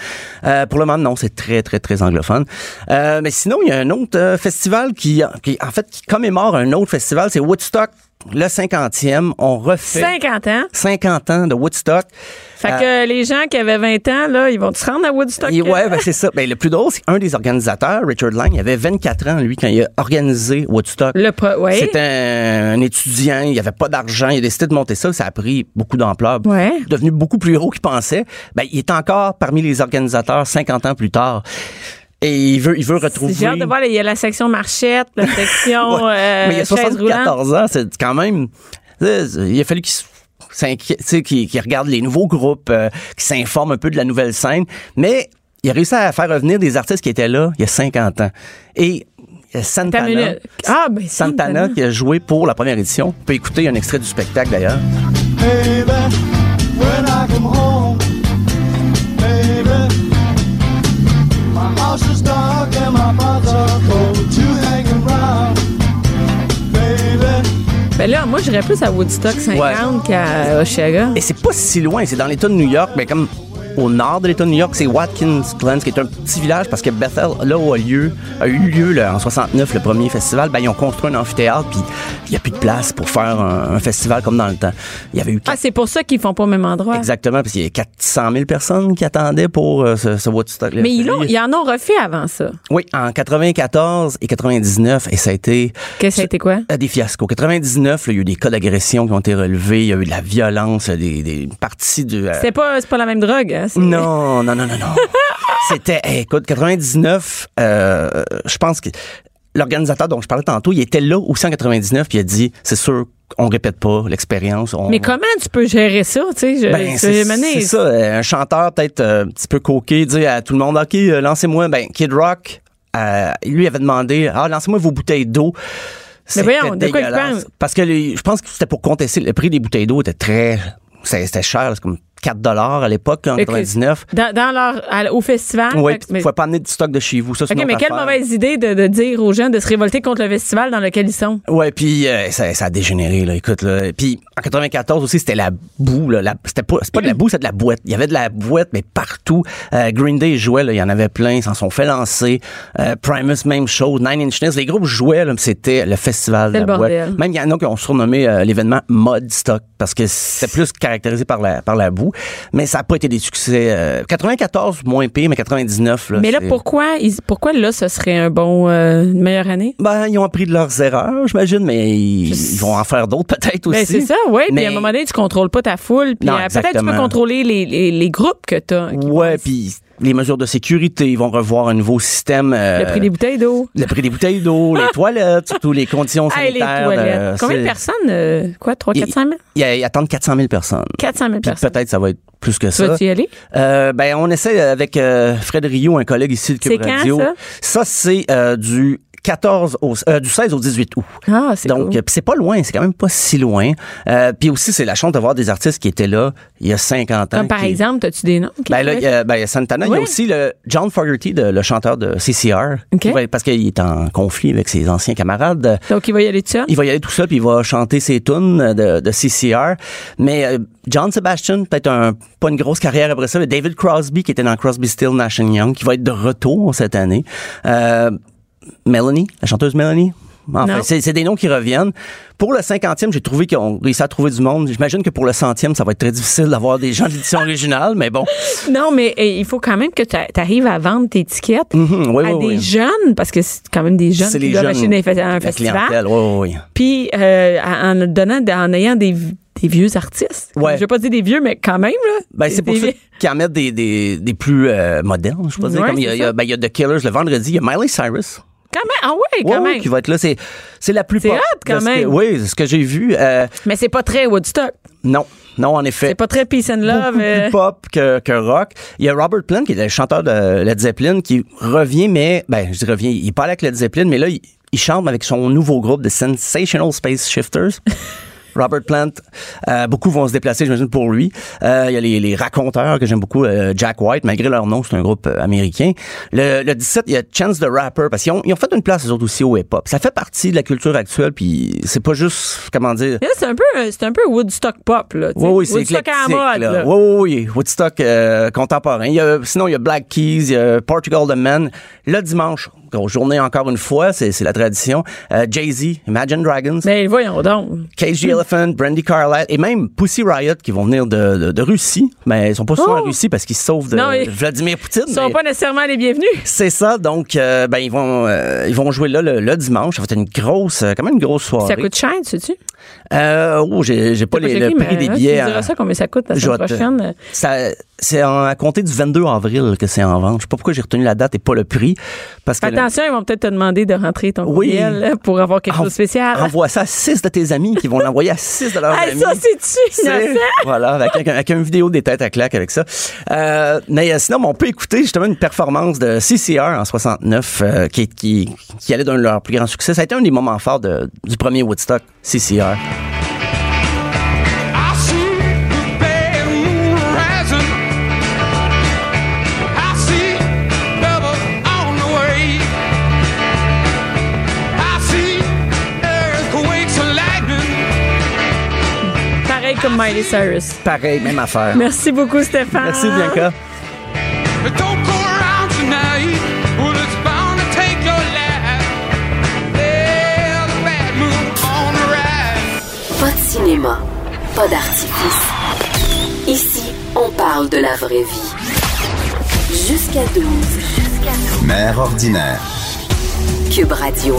Pour le moment, non, c'est très, très, très anglophone. Mais sinon, il y a un autre festival qui, qui, en fait, qui commémore un autre festival, c'est Woodstock, le 50e. On refait 50 ans? 50 ans de Woodstock. Fait Euh, que les gens qui avaient 20 ans, là, ils vont se rendre à Woodstock. Et ouais, ben, c'est ça. Ben, le plus drôle, c'est qu'un des organisateurs, Richard Lang, il avait 24 ans, lui, quand il a organisé Woodstock. Le pro- ouais. C'était un, un étudiant, il avait pas d'argent, il a décidé de monter ça, ça a pris beaucoup d'ampleur. Ouais. Devenu beaucoup plus gros qu'il pensait. Ben, il est encore parmi les organisateurs 50 ans plus tard. Et il veut, il veut retrouver. J'ai hâte de voir, là, il y a la section marchette, la section Ouais. euh, Mais il y a chaise roulante. 74 ans, c'est quand même. Il a fallu qu'il s- s'inquiète, tu sais, qu'il qu'il regarde les nouveaux groupes, euh, qu'il s'informe un peu de la nouvelle scène. Mais il a réussi à faire revenir des artistes qui étaient là il y a 50 ans. Et il y a Attends Santana. Ah, ben Santana qui a joué pour la première édition. On peut écouter un extrait du spectacle d'ailleurs. Baby, when I come home, Ben là, moi, j'irais plus à Woodstock 50 ouais. qu'à Oshaga. Et c'est pas si loin, c'est dans l'État de New York, mais comme au nord de l'État de New York, c'est Watkins Glen, qui est un petit village parce que Bethel, là où a, lieu, a eu lieu là, en 69 le premier festival, ben, ils ont construit un amphithéâtre, puis il n'y a plus de place pour faire un, un festival comme dans le temps. Il y avait eu Ah, c'est pour ça qu'ils font pas au même endroit. Exactement, parce qu'il y a 400 000 personnes qui attendaient pour euh, ce, ce Woodstock. Mais ils, l'ont- ils en ont refait avant ça. Oui, en 94 et 99, et ça a été Que ça a été quoi? euh, des fiascos. 99, là, il y a eu des cas d'agression qui ont été relevés, il y a eu de la violence, des, des parties de... euh, C'est pas, c'est pas la même drogue, hein? Non, non, non, non, non. C'était, hey, écoute, 99, euh, je pense que l'organisateur dont je parlais tantôt, il était là aussi en 99, puis il a dit, c'est sûr, on répète pas l'expérience. on- Mais comment tu peux gérer ça, tu sais? ben, c'est ça. euh, Un chanteur peut-être euh, un petit peu coqué, dire à tout le monde, OK, euh, lancez-moi. Ben, Kid Rock, euh, lui avait demandé, ah, lancez-moi vos bouteilles d'eau. Mais voyons, de quoi il dégueulasse. parle? Parce que les- je pense que c'était pour contester. Le prix des bouteilles d'eau était très... C'était c'était cher, c'est comme 4 dollars à l'époque, en Fait que 99. Dans, dans leur, au festival. Oui, puis mais, tu pouvais pas amener du stock de chez vous. Ça, OK, mais quelle affaire. mauvaise idée de, de dire aux gens de se révolter contre le festival dans lequel ils sont. Ouais, puis euh, ça, ça a dégénéré là. Écoute là. Puis en 94 aussi, c'était la boue là. C'était pas, pas de la boue, c'est de la boîte. Il y avait de la boîte, mais partout. Euh, Green Day jouait là. Il y en avait plein. Ils s'en sont fait lancer. Euh, Primus même chose. Nine Inch Nails. Les groupes jouaient là. C'était le festival de C'était la boîte. Même il y en a qui ont surnommé l'événement Modstock parce que c'était plus caractérisé par la par la boue. Mais ça a pas été des succès. euh, 94 moins pire, mais 99 là. mais là, pourquoi, ils- pourquoi là, ce serait un bon, euh, une meilleure année? Ben, ils ont appris de leurs erreurs, j'imagine, mais ils, ils vont en faire d'autres peut-être aussi. Ben, c'est ça, oui. Puis Mais- à un moment donné, tu contrôles pas ta foule. Puis euh, peut-être tu peux contrôler les, les, les groupes que tu as. Ouais, puis les mesures de sécurité, ils vont revoir un nouveau système. euh, Le prix des bouteilles d'eau. le prix des bouteilles d'eau, les toilettes, surtout les conditions Hey, les sanitaires. toilettes. euh, Combien de personnes? euh, quoi, 300, 400 000? Ils, attendent 400 000 personnes. 400 000 Puis personnes. peut-être ça va être plus que ça. vas-y y aller? Euh, ben, on essaie avec euh, Fred Rio, un collègue ici de Cube quand, Radio. ça? Ça, c'est euh, du 14 au, euh, du 16 au 18 août. Ah, c'est Donc, cool. c'est pas loin, c'est quand même pas si loin. Euh, puis aussi, c'est la chance de voir des artistes qui étaient là il y a 50 ans. Comme par qui- exemple, as-tu des noms? Ben là, pourraient- il y a, ben, il y a Santana. Il y a aussi le John Fogerty, le chanteur de CCR, OK. qui va- parce qu'il est en conflit avec ses anciens camarades. Donc, il va y aller tout seul? Il va y aller tout seul, puis il va chanter ses tunes de, de CCR. Mais euh, John Sebastian, peut-être un, pas une grosse carrière après ça, mais David Crosby, qui était dans Crosby, Still, Nash Young, qui va être de retour cette année. Euh, Melanie, la chanteuse Melanie? Enfin, c'est des noms qui reviennent. Pour le 50e, j'ai trouvé qu'on réussi à trouver du monde. J'imagine que pour le centième, ça va être très difficile d'avoir des gens de l'édition originale, mais bon. Non, mais eh, il faut quand même que tu arrives à vendre tes tickets Mhm, oui, à oui, des oui. jeunes, parce que c'est quand même des jeunes C'est qui doivent jeunes, acheter un festival. clientèle, oui, oui, oui. Puis euh, en donnant, en ayant des, des vieux artistes. Ouais. Je vais pas dire des vieux, mais quand même là. Ben, c'est pour vieux- qui en mettent des, des, des plus euh, modernes, je peux dire. Ouais, y a, y a- ben, il y a The Killers le vendredi, il y a Miley Cyrus. Quand même, ah ouais, quand Ouais, même. qui va être là. C'est, c'est la plus C'est hot, quand de ce que- même. oui, c'est ce que j'ai vu. Euh, Mais c'est pas très Woodstock. non, non, en effet. C'est pas très peace and love. beaucoup euh. plus pop que, que rock. Il y a Robert Plant, qui est le chanteur de Led Zeppelin, qui revient, mais, ben, je dis revient, il pas avec Led Zeppelin, mais là, il, il chante avec son nouveau groupe, The Sensational Space Shifters. Robert Plant, euh, beaucoup vont se déplacer, j'imagine, pour lui. Euh, il y a les, les raconteurs que j'aime beaucoup, euh, Jack White, malgré leur nom, c'est un groupe euh, américain. Le, le 17, il y a Chance the Rapper, parce qu'ils ont, ils ont fait une place, eux autres aussi, au hip-hop. Ça fait partie de la culture actuelle, puis c'est pas juste, comment dire... C'est un peu, c'est un peu Woodstock pop là. Oui, oui, c'est Woodstock à la mode. là. là. Oui, oui, oui. Woodstock euh, contemporain. Il y a, sinon, il y a Black Keys, il y a Portugal the Man. Le dimanche, grosse journée encore une fois, c'est c'est la tradition. Euh, Jay-Z, Imagine Dragons, Mais voyons donc. Cage the Elephant, Brandy Carlisle et même Pussy Riot qui vont venir de, de, de Russie. Mais ils sont pas souvent Oh! en Russie parce qu'ils se sauvent de Non, Vladimir Poutine. Ils sont pas nécessairement les bienvenus. c'est ça, donc euh, ben ils vont euh, ils vont jouer là le, le dimanche. Ça va être une grosse, euh, quand même une grosse soirée. Ça coûte cher, sais-tu? Euh, oh, j'ai pas les, le prix des billets. Tu diras ça combien ça coûte la semaine prochaine. Ça, c'est à compter du 22 avril que c'est en vente. Je sais pas pourquoi j'ai retenu la date et pas le prix. Parce que Attention, ils vont peut-être te demander de rentrer ton courriel pour avoir quelque chose de spécial. Envoie ça à 6 de tes amis qui vont l'envoyer à 6 de leurs amis. ça, c'est-tu innocent? Voilà, avec, une vidéo des têtes à claque avec ça. Euh, mais euh, sinon, on peut écouter justement une performance de CCR en 69 euh, qui, qui, allait d'un de leurs plus grands succès. Ça a été un des moments forts du premier Woodstock, CCR. I see the bad moon rising. I see trouble on the way. I see earthquakes and lightning. comme Miley Cyrus. Pareil, même affaire. Merci beaucoup, Stéphane. Merci, Bianca. Cinéma, pas d'artifice. Ici, on parle de la vraie vie. Jusqu'à 12. Mère ordinaire. Cube Radio.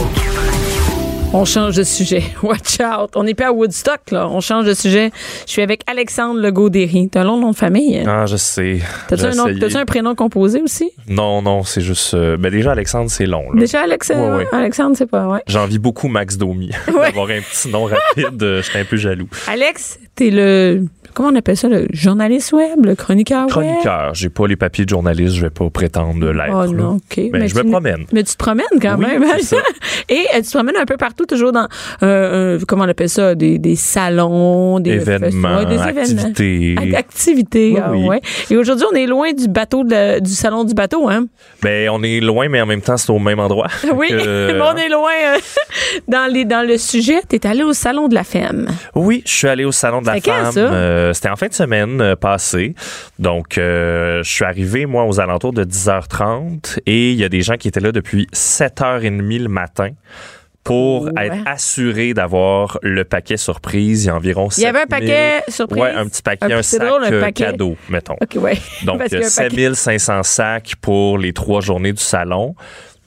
On change de sujet. Watch out. On n'est plus à Woodstock, là. On change de sujet. Je suis avec Alexandre Legaudéry. T'as un long nom de famille? Ah, je sais. T'as-tu un, nom- un prénom composé aussi? Non, non, c'est juste. euh, ben déjà, Alexandre, c'est long. là. Déjà, Alex, Ouais, ouais. Alexandre, c'est pas, ouais. J'envie beaucoup Max Domi d'avoir un petit nom rapide. euh, J'étais un peu jaloux. Alex, t'es le, comment on appelle ça, le journaliste web, le chroniqueur web? Chroniqueur, j'ai pas les papiers de journaliste, je vais pas prétendre l'être. Oh là. non, OK. Ben, je me tu- promène. Mais tu te promènes quand Oui, même. ça. Et euh, tu te promènes un peu partout, toujours dans, euh, euh, comment on appelle ça, des, des salons, des Événements, festivals, des événements. activités. Ac- Activités, Oui, ah oui. ouais. Et aujourd'hui, on est loin du bateau, de la- du salon du bateau, hein? Ben, on est loin, mais en même temps, c'est au même endroit. Oui, mais on est loin dans, les, dans le sujet. T'es allé au salon de la femme. Oui, je suis allé au salon de la C'était quand, femme. ça? Euh, C'était en fin de semaine euh, passée. Donc, euh, je suis arrivé, moi, aux alentours de 10h30 et il y a des gens qui étaient là depuis 7h30 le matin pour Ouais. être assurés d'avoir le paquet surprise. Il y a environ Il y avait un 7000 paquet surprise? Ouais, un petit paquet, Un- sac drôle, un paquet? cadeau, mettons. OK, ouais. Donc, Parce qu'il y a euh, un paquet. 7500 sacs pour les trois journées du salon.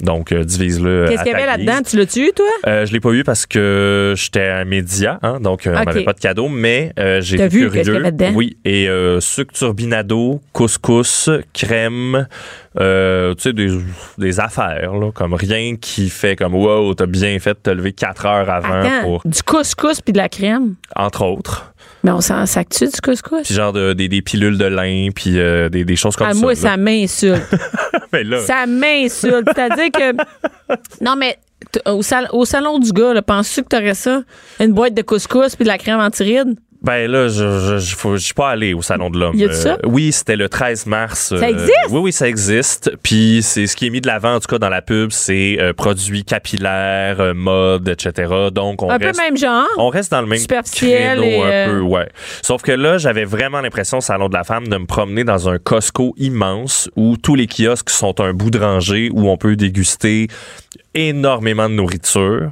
Donc, euh, divise-le. Qu'est-ce à qu'il y avait là-dedans? Tu l'as-tu, toi? Euh, je l'ai pas eu parce que j'étais un média, hein, donc euh, on n'avait pas de cadeau, mais euh, j'ai été vu curieux. qu'est-ce qu'il y avait? Oui, et euh, sucre turbinado, couscous, crème, euh, tu sais, des, des affaires, là, comme rien qui fait comme wow, t'as bien fait de te lever 4 heures avant Attends, pour, du couscous puis de la crème? entre autres. Mais on s'en sac-tu du couscous? Puis genre de- des, des pilules de lin, puis euh, des, des choses comme Ah, ça. moi, là. ça m'insulte. Mais là, ça m'insulte. C'est-à-dire que. Non, mais au, sal- au salon du gars, là, penses-tu que t'aurais ça? Une boîte de couscous puis de la crème anti-rides? Ben là, je je, je, faut- je suis pas allé au salon de l'homme. Ça? oui, c'était le 13 mars. Ça euh, existe? Oui, oui, ça existe. Puis c'est ce qui est mis de l'avant en tout cas dans la pub, c'est euh, produits capillaires, euh, mode, etc. Donc on Un reste peu même genre. on reste dans le même Superficiel créneau et, un euh, peu, ouais. Sauf que là, j'avais vraiment l'impression au salon de la femme de me promener dans un Costco immense où tous les kiosques sont un bout de rangée où on peut déguster énormément de nourriture.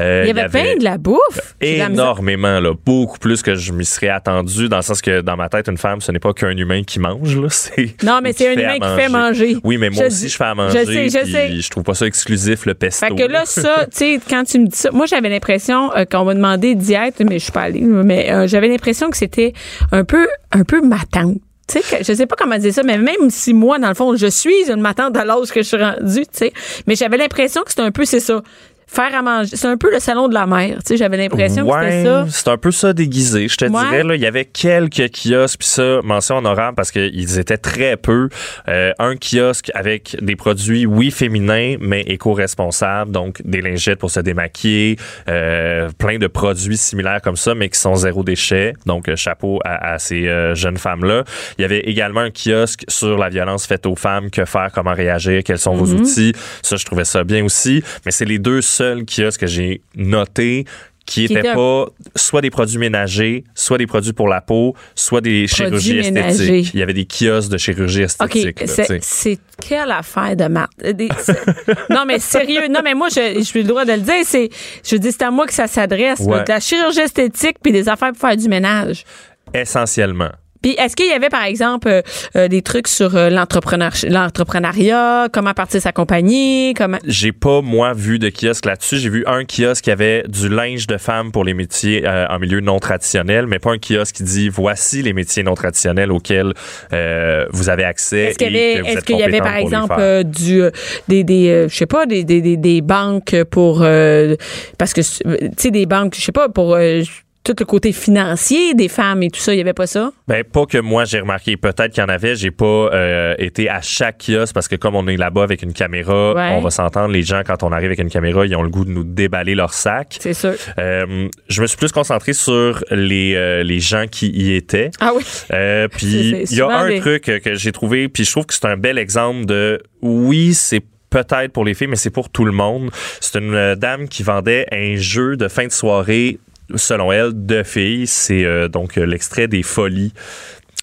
Euh, Il y avait plein de la bouffe. Énormément, là, beaucoup plus que je m'y serais attendu, dans le sens que dans ma tête, une femme, ce n'est pas qu'un humain qui mange, là, Non, mais c'est un humain qui fait manger. Oui, mais moi Je aussi, dis- je fais à manger. je sais, je sais. Je trouve pas ça exclusif, le pesto. Fait que là, ça, tu sais, quand tu me dis ça, moi, j'avais l'impression euh, qu'on m'a demandé diète, mais je suis pas allée, mais euh, j'avais l'impression que c'était un peu, un peu ma tante. Tu sais, je sais pas comment dire ça, mais même si moi, dans le fond, je suis une matante à l'âge que je suis rendue, tu sais, mais j'avais l'impression que c'était un peu, c'est ça, faire à manger. C'est un peu le salon de la mer, tu sais, j'avais l'impression que c'était ça. c'est un peu ça déguisé. Je te Ouais. dirais, là, il y avait quelques kiosques, puis ça, mention honorable parce qu'ils étaient très peu. Euh, un kiosque avec des produits, oui, féminins, mais éco-responsables, donc des lingettes pour se démaquiller, euh, plein de produits similaires comme ça, mais qui sont zéro déchet. Donc, euh, chapeau à, à ces euh, jeunes femmes-là. Il y avait également un kiosque sur la violence faite aux femmes, que faire, comment réagir, quels sont Mm-hmm. vos outils. Ça, je trouvais ça bien aussi. Mais c'est les deux seuls kiosques que j'ai notés qui Qui étaient étaient- pas soit des produits ménagers, soit des produits pour la peau, soit des chirurgies ménagers. esthétiques. Il y avait des kiosques de chirurgie esthétique. c'est, quelle affaire de marde? Euh, non, mais sérieux. Non, mais moi, je, je suis le droit de le dire. C'est, je dis, c'est à moi que ça s'adresse. Ouais. La chirurgie esthétique puis des affaires pour faire du ménage. Essentiellement. Puis est-ce qu'il y avait, par exemple, euh, euh, des trucs sur euh, l'entrepreneur, l'entrepreneuriat, comment partir sa compagnie, comment... J'ai pas, moi, vu de kiosque là-dessus. J'ai vu un kiosque qui avait du linge de femme pour les métiers euh, en milieu non traditionnel, mais pas un kiosque qui dit voici les métiers non traditionnels auxquels euh, vous avez accès. Est-ce qu'il y avait, est-ce qu'il y avait par exemple du des des je sais pas des des, des, banques pour euh, parce que tu sais des banques je sais pas pour euh, tout le côté financier des femmes et tout ça il y avait pas ça? Ben, pas que moi j'ai remarqué. Peut-être qu'il y en avait. J'ai pas euh, été à chaque kiosque parce que comme on est là-bas avec une caméra, Ouais. on va s'entendre. Les gens, quand on arrive avec une caméra, ils ont le goût de nous déballer leur sac. c'est sûr Euh, je me suis plus concentré sur les, euh, les gens qui y étaient. ah oui Euh, puis il y a un des- truc que j'ai trouvé, puis je trouve que c'est un bel exemple de oui, c'est peut-être pour les filles, mais c'est pour tout le monde. C'est une euh, dame qui vendait un jeu de fin de soirée selon elle, de filles. C'est euh, donc l'extrait des folies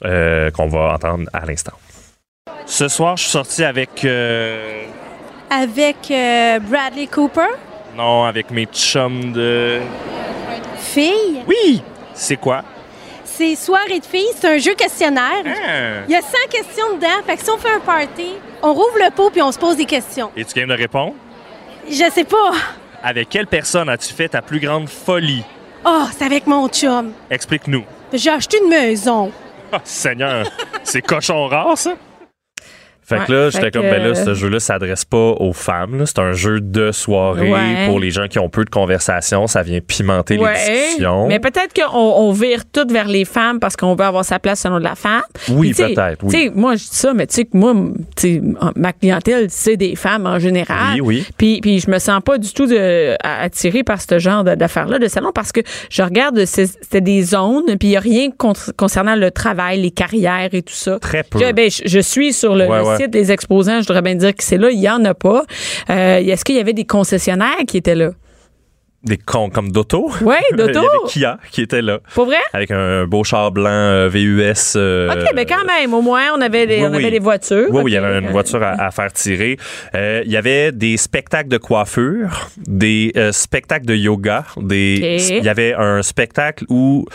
euh, qu'on va entendre à l'instant. Ce soir, je suis sorti avec. euh, Avec euh, Bradley Cooper, non, avec mes chums de. fille. Oui! C'est quoi? C'est Soirée de filles, c'est un jeu questionnaire. Ah. Il y a 100 questions dedans. Fait que si on fait un party, on rouvre le pot puis on se pose des questions. Es-tu game de répondre? Je sais pas. Avec quelle personne as-tu fait ta plus grande folie? Oh, c'est avec mon chum. Explique-nous. J'ai acheté une maison. Ah, Seigneur, c'est cochon rare, ça? Fait que là, j'étais comme, que- ben là, ce jeu-là s'adresse pas aux femmes. C'est un jeu de soirée Ouais. pour les gens qui ont peu de conversation. Ça vient pimenter les discussions. Mais peut-être qu'on on vire tout vers les femmes parce qu'on veut avoir sa place selon la femme. Oui, peut-être, oui. Moi, je dis ça, mais tu sais que moi, ma clientèle, c'est des femmes en général. Oui, oui. Puis, puis je me sens pas du tout de, attirée par ce genre d'affaires-là de salon parce que je regarde, c'est- c'était des zones, puis il y a rien concernant le travail, les carrières et tout ça. Très peu. Je, ben, je, je suis sur le, le site des exposants, je voudrais bien dire que c'est là, il y en a pas. Euh, Est-ce qu'il y avait des concessionnaires qui étaient là? Des cons comme d'auto. Oui, Il y avait d'auto. Kia qui était là. Pour vrai? Avec un beau char blanc euh, VUS. euh, OK, mais quand même, au moins, on avait des, Oui, on avait oui. des voitures. Oui, oui, il y avait une voiture à, à faire tirer. Euh, il y avait des spectacles de coiffure, des euh, spectacles de yoga, des. Il y avait un spectacle où.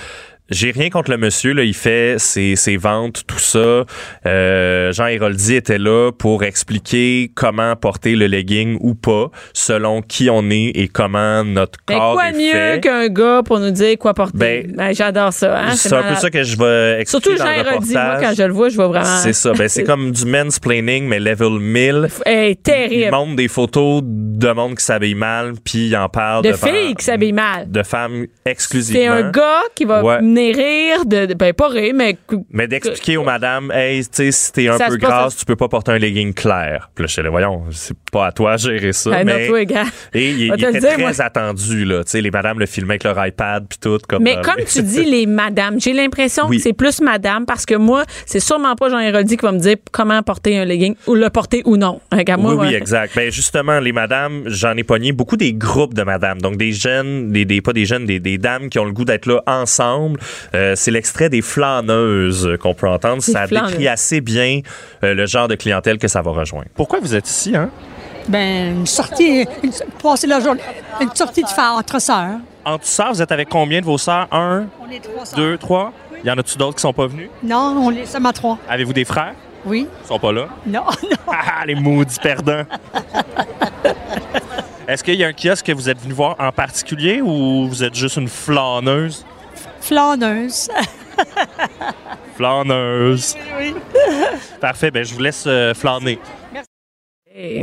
J'ai rien contre le monsieur, là, il fait ses, ses ventes, tout ça. Euh, Jean Héroldi était là pour expliquer comment porter le legging ou pas, selon qui on est et comment notre Mais corps quoi est mieux fait. qu'un gars pour nous dire quoi porter? Ben, Ben, J'adore ça. Hein? C'est un peu ça que je vais expliquer Surtout dans Jean Héroldi, moi, quand je le vois, je vois vraiment... C'est ça. Ben, c'est comme du mansplaining, mais level 1000. Hey, Il terrible. montre des photos de monde qui s'habille mal, puis il en parle De filles qui s'habillent mal. de femmes exclusivement. C'est un gars qui va Ouais. Venir rire, de, ben pas rire, mais... Mais d'expliquer aux madames, hey, tu sais, si t'es un Ça peu grasse, tu peux pas porter un legging clair. Puis là, je là, voyons, c'est pas à toi de gérer ça. Ben, non, mais toi, gars. et il, était dire, très moi. attendu, là. Tu sais, les madames le filmaient avec leur iPad, puis tout. Comme Mais dans comme tu dis, les madames, j'ai l'impression Oui. que c'est plus madame parce que moi, c'est sûrement pas Jean Héroldi qui va me dire comment porter un legging ou le porter ou non. Regarde, moi, oui, oui, exact. Ben justement, les madames, j'en ai pogné beaucoup des groupes de madames. Donc des jeunes, des, des pas des jeunes, des, des dames qui ont le goût d'être là ensemble. Euh, c'est l'extrait des flâneuses qu'on peut entendre. Des Ça flâneuses. décrit assez bien euh, le genre de clientèle que ça va rejoindre. Pourquoi vous êtes ici, hein? Ben, une sortie, une, passer la journée, une sortie de faire entre sœurs. En tout ça, vous êtes avec combien de vos sœurs? Un, On est trois sœurs. deux, trois? Y en a-tu d'autres qui sont pas venus? Non, on est seulement trois. Avez-vous des frères? Oui. Ils sont pas là? Non, non. Ah, les maudits perdants! Est-ce qu'il y a un kiosque que vous êtes venu voir en particulier ou vous êtes juste une flâneuse? Flâneuse. Flâneuse. Oui. Parfait, ben je vous laisse euh, flâner.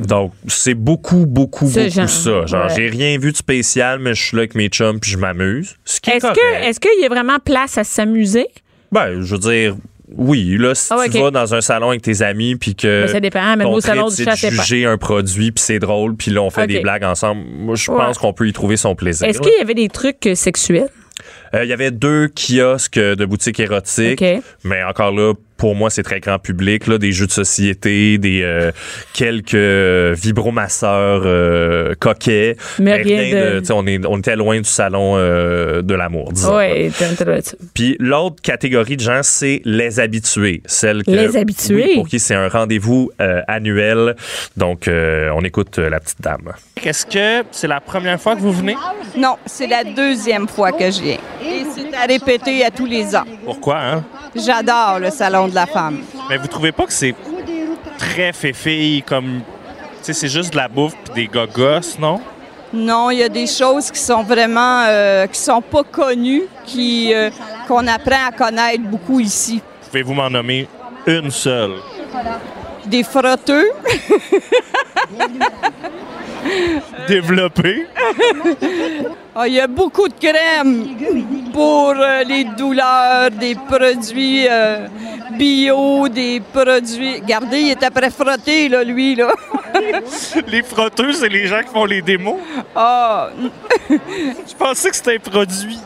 Donc, c'est beaucoup, beaucoup, Ce beaucoup genre, ça. Genre, ouais. j'ai rien vu de spécial, mais je suis là avec mes chums puis je m'amuse. Ce qui est, Est-ce que, est-ce qu'il y a vraiment place à s'amuser? Ben, je veux dire, oui, là, si Ah tu vas dans un salon avec tes amis puis que Ben, ça dépend, même ton au salon trip, du c'est chat, de c'est pas. juger un produit puis c'est drôle puis là, on fait des blagues ensemble, moi, je Ouais. pense qu'on peut y trouver son plaisir. Est-ce qu'il y avait des trucs euh, sexuels? Euh, Il y avait deux kiosques de boutiques érotiques, mais encore là, pour moi, c'est très grand public. Là, des jeux de société, des euh, quelques euh, vibromasseurs euh, coquets. Mais rien de- sais, On, est, on était loin du salon euh, de l'amour, disons. Oui, Puis l'autre catégorie de gens, c'est les habitués. Celles que, Les habitués? oui, pour qui c'est un rendez-vous euh, annuel. Donc, euh, on écoute euh, la petite dame. Est-ce que c'est la première fois que vous venez? Non, c'est la deuxième fois que je viens. Et c'est à répéter à tous les ans. Pourquoi, hein? J'adore le Salon de la femme. Mais vous trouvez pas que c'est très féfille comme. Tu sais, c'est juste de la bouffe puis des gogos, non? Non, il y a des choses qui sont vraiment, euh, qui sont pas connues, qui euh, qu'on apprend à connaître beaucoup ici. Pouvez-vous m'en nommer une seule? Des frotteux, Développée? Ah, il y a beaucoup de crèmes pour euh, les douleurs, des produits euh, bio, des produits. Regardez, il est après frotté, là, lui, là. les frotteux, c'est les gens qui font les démos? Ah, Je pensais que c'était un produit.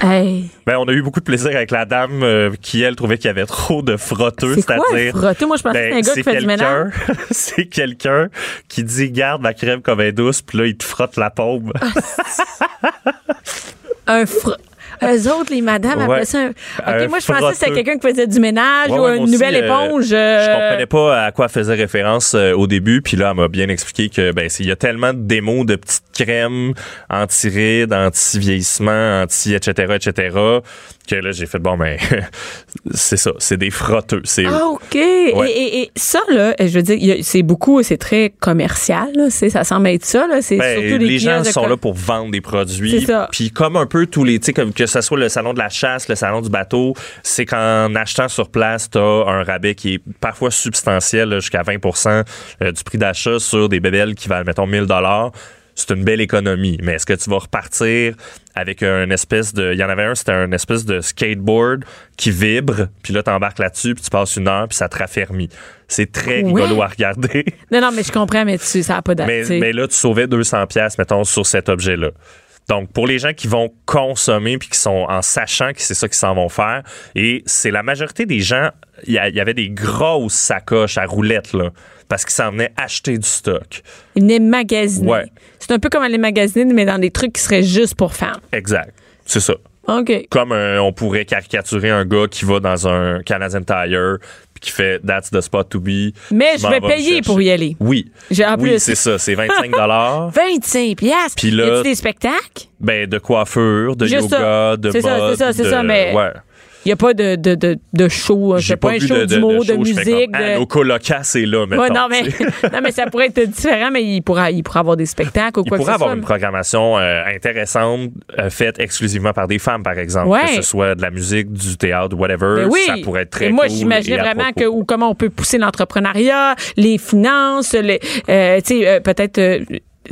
Hey. Ben, on a eu beaucoup de plaisir avec la dame euh, qui, elle, trouvait qu'il y avait trop de frotteux. C'est quoi, C'est-à-dire. frotteux? Moi, je pensais que c'était un gars qui fait du quelqu'un- ménage. c'est quelqu'un qui dit garde ma crème comme elle est douce, puis là, il te frotte la paume. Un fr... Eux autres, les madames, Ouais. appelaient ça un... OK, Un moi, je pensais que c'était quelqu'un qui faisait du ménage Ouais, ou ouais, une nouvelle aussi, euh, éponge. euh, Je comprenais pas à quoi elle faisait référence euh, au début, puis là, elle m'a bien expliqué que ben il y a tellement de démos de petites crèmes anti-rides, anti-vieillissement, anti etc etc que là j'ai fait bon ben c'est ça, c'est des frotteux, c'est Ah, OK. Et, Ouais. et- et ça, là, je veux dire, c'est beaucoup, c'est très commercial. Là, c'est- ça semble être ça. Là, c'est Ben, surtout les gens de sont là pour vendre des produits. Puis comme un peu tous les, tu sais, comme que ce soit le salon de la chasse, le salon du bateau, c'est qu'en achetant sur place, tu as un rabais qui est parfois substantiel, jusqu'à 20% euh, du prix d'achat sur des bébelles qui valent, mettons, 1000 dollars. C'est une belle économie. Mais est-ce que tu vas repartir avec un espèce de... Il y en avait un, c'était un espèce de skateboard qui vibre, puis là, t'embarques là-dessus, puis tu passes une heure, puis ça te raffermit. C'est très rigolo à regarder. Non, non, mais je comprends, mais tu, ça n'a pas date. Mais, mais là, tu sauvais 200 pièces mettons, sur cet objet-là. Donc, pour les gens qui vont consommer puis qui sont en sachant que c'est ça qu'ils s'en vont faire, et c'est la majorité des gens, il y, avait des grosses sacoches à roulettes, là, parce qu'ils s'en venaient acheter du stock. Ils venaient magasiner. Ouais. C'est un peu comme aller magasiner, mais dans des trucs qui seraient juste pour femmes. Exact. C'est ça. OK. Comme euh, on pourrait caricaturer un gars qui va dans un Canadian Tire qui fait That's the spot to be. Mais je vais payer pour y aller. Oui. J'ai- en oui, c'est ça. C'est 25 25 piastres. Puis Y là- a-tu des spectacles? Ben, de coiffure, de Juste yoga, ça. de C'est ça, mode. c'est ça, c'est ça, mais- Ouais. Il n'y a pas de, de, de, de show. Je J'ai sais pas, un vu show d'humour, de, fais musique. comme, Ah, de... nos c'est là. Ouais, non, mais, non, mais ça pourrait être différent, mais il pourra, il pourra avoir des spectacles ou Il quoi que pourrait ce avoir soit. une programmation euh, intéressante euh, faite exclusivement par des femmes, par exemple. Ouais. Que ce soit de la musique, du théâtre, whatever. Ben oui. Ça pourrait être très Et moi, cool j'imaginais vraiment que ou comment on peut pousser l'entrepreneuriat, les finances, les, euh, tu sais, peut-être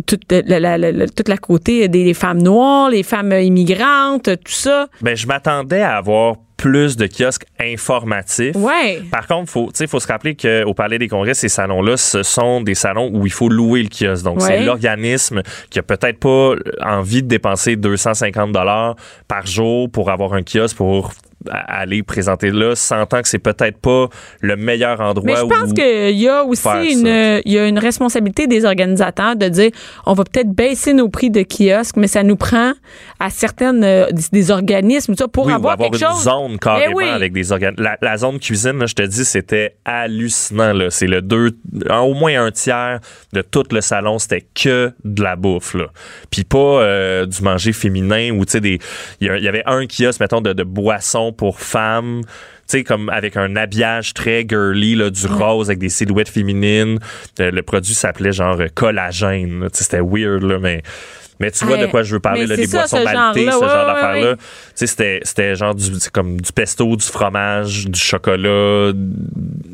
toute la- la- toute la côté des femmes noires, les femmes immigrantes, tout ça. Ben, je m'attendais à avoir plus de kiosques informatifs. Ouais. Par contre, faut, sais, faut se rappeler qu'au Palais des Congrès, ces salons-là, ce sont des salons où il faut louer le kiosque. Donc, Ouais. c'est l'organisme qui a peut-être pas envie de dépenser 250 dollars par jour pour avoir un kiosque pour aller présenter là, sentant que c'est peut-être pas le meilleur endroit Mais je pense qu'il y a aussi une, il y a une responsabilité des organisateurs de dire on va peut-être baisser nos prix de kiosque, mais ça nous prend à certaines euh, des, des organismes ça, pour oui, ou avoir, avoir quelque une chose. zone carrément Eh oui. avec des organes. La, la zone cuisine, là, je te dis, c'était hallucinant. là. C'est le deux, au moins un tiers de tout le salon, c'était que de la bouffe. Là. Puis pas euh, du manger féminin ou tu sais des. Il y, a- il y avait un kiosque, mettons, de, de boissons pour femmes. Tu sais, comme avec un habillage très girly, là, du rose avec des silhouettes féminines. Euh, le produit s'appelait genre euh, collagène. C'était weird, là, mais. Mais tu vois de quoi je veux parler, Mais là, des ça, boissons ce maltées, ce genre Ouais, ouais, d'affaires-là. ouais. Tu sais, c'était, genre du, c'est comme du pesto, du fromage, du chocolat.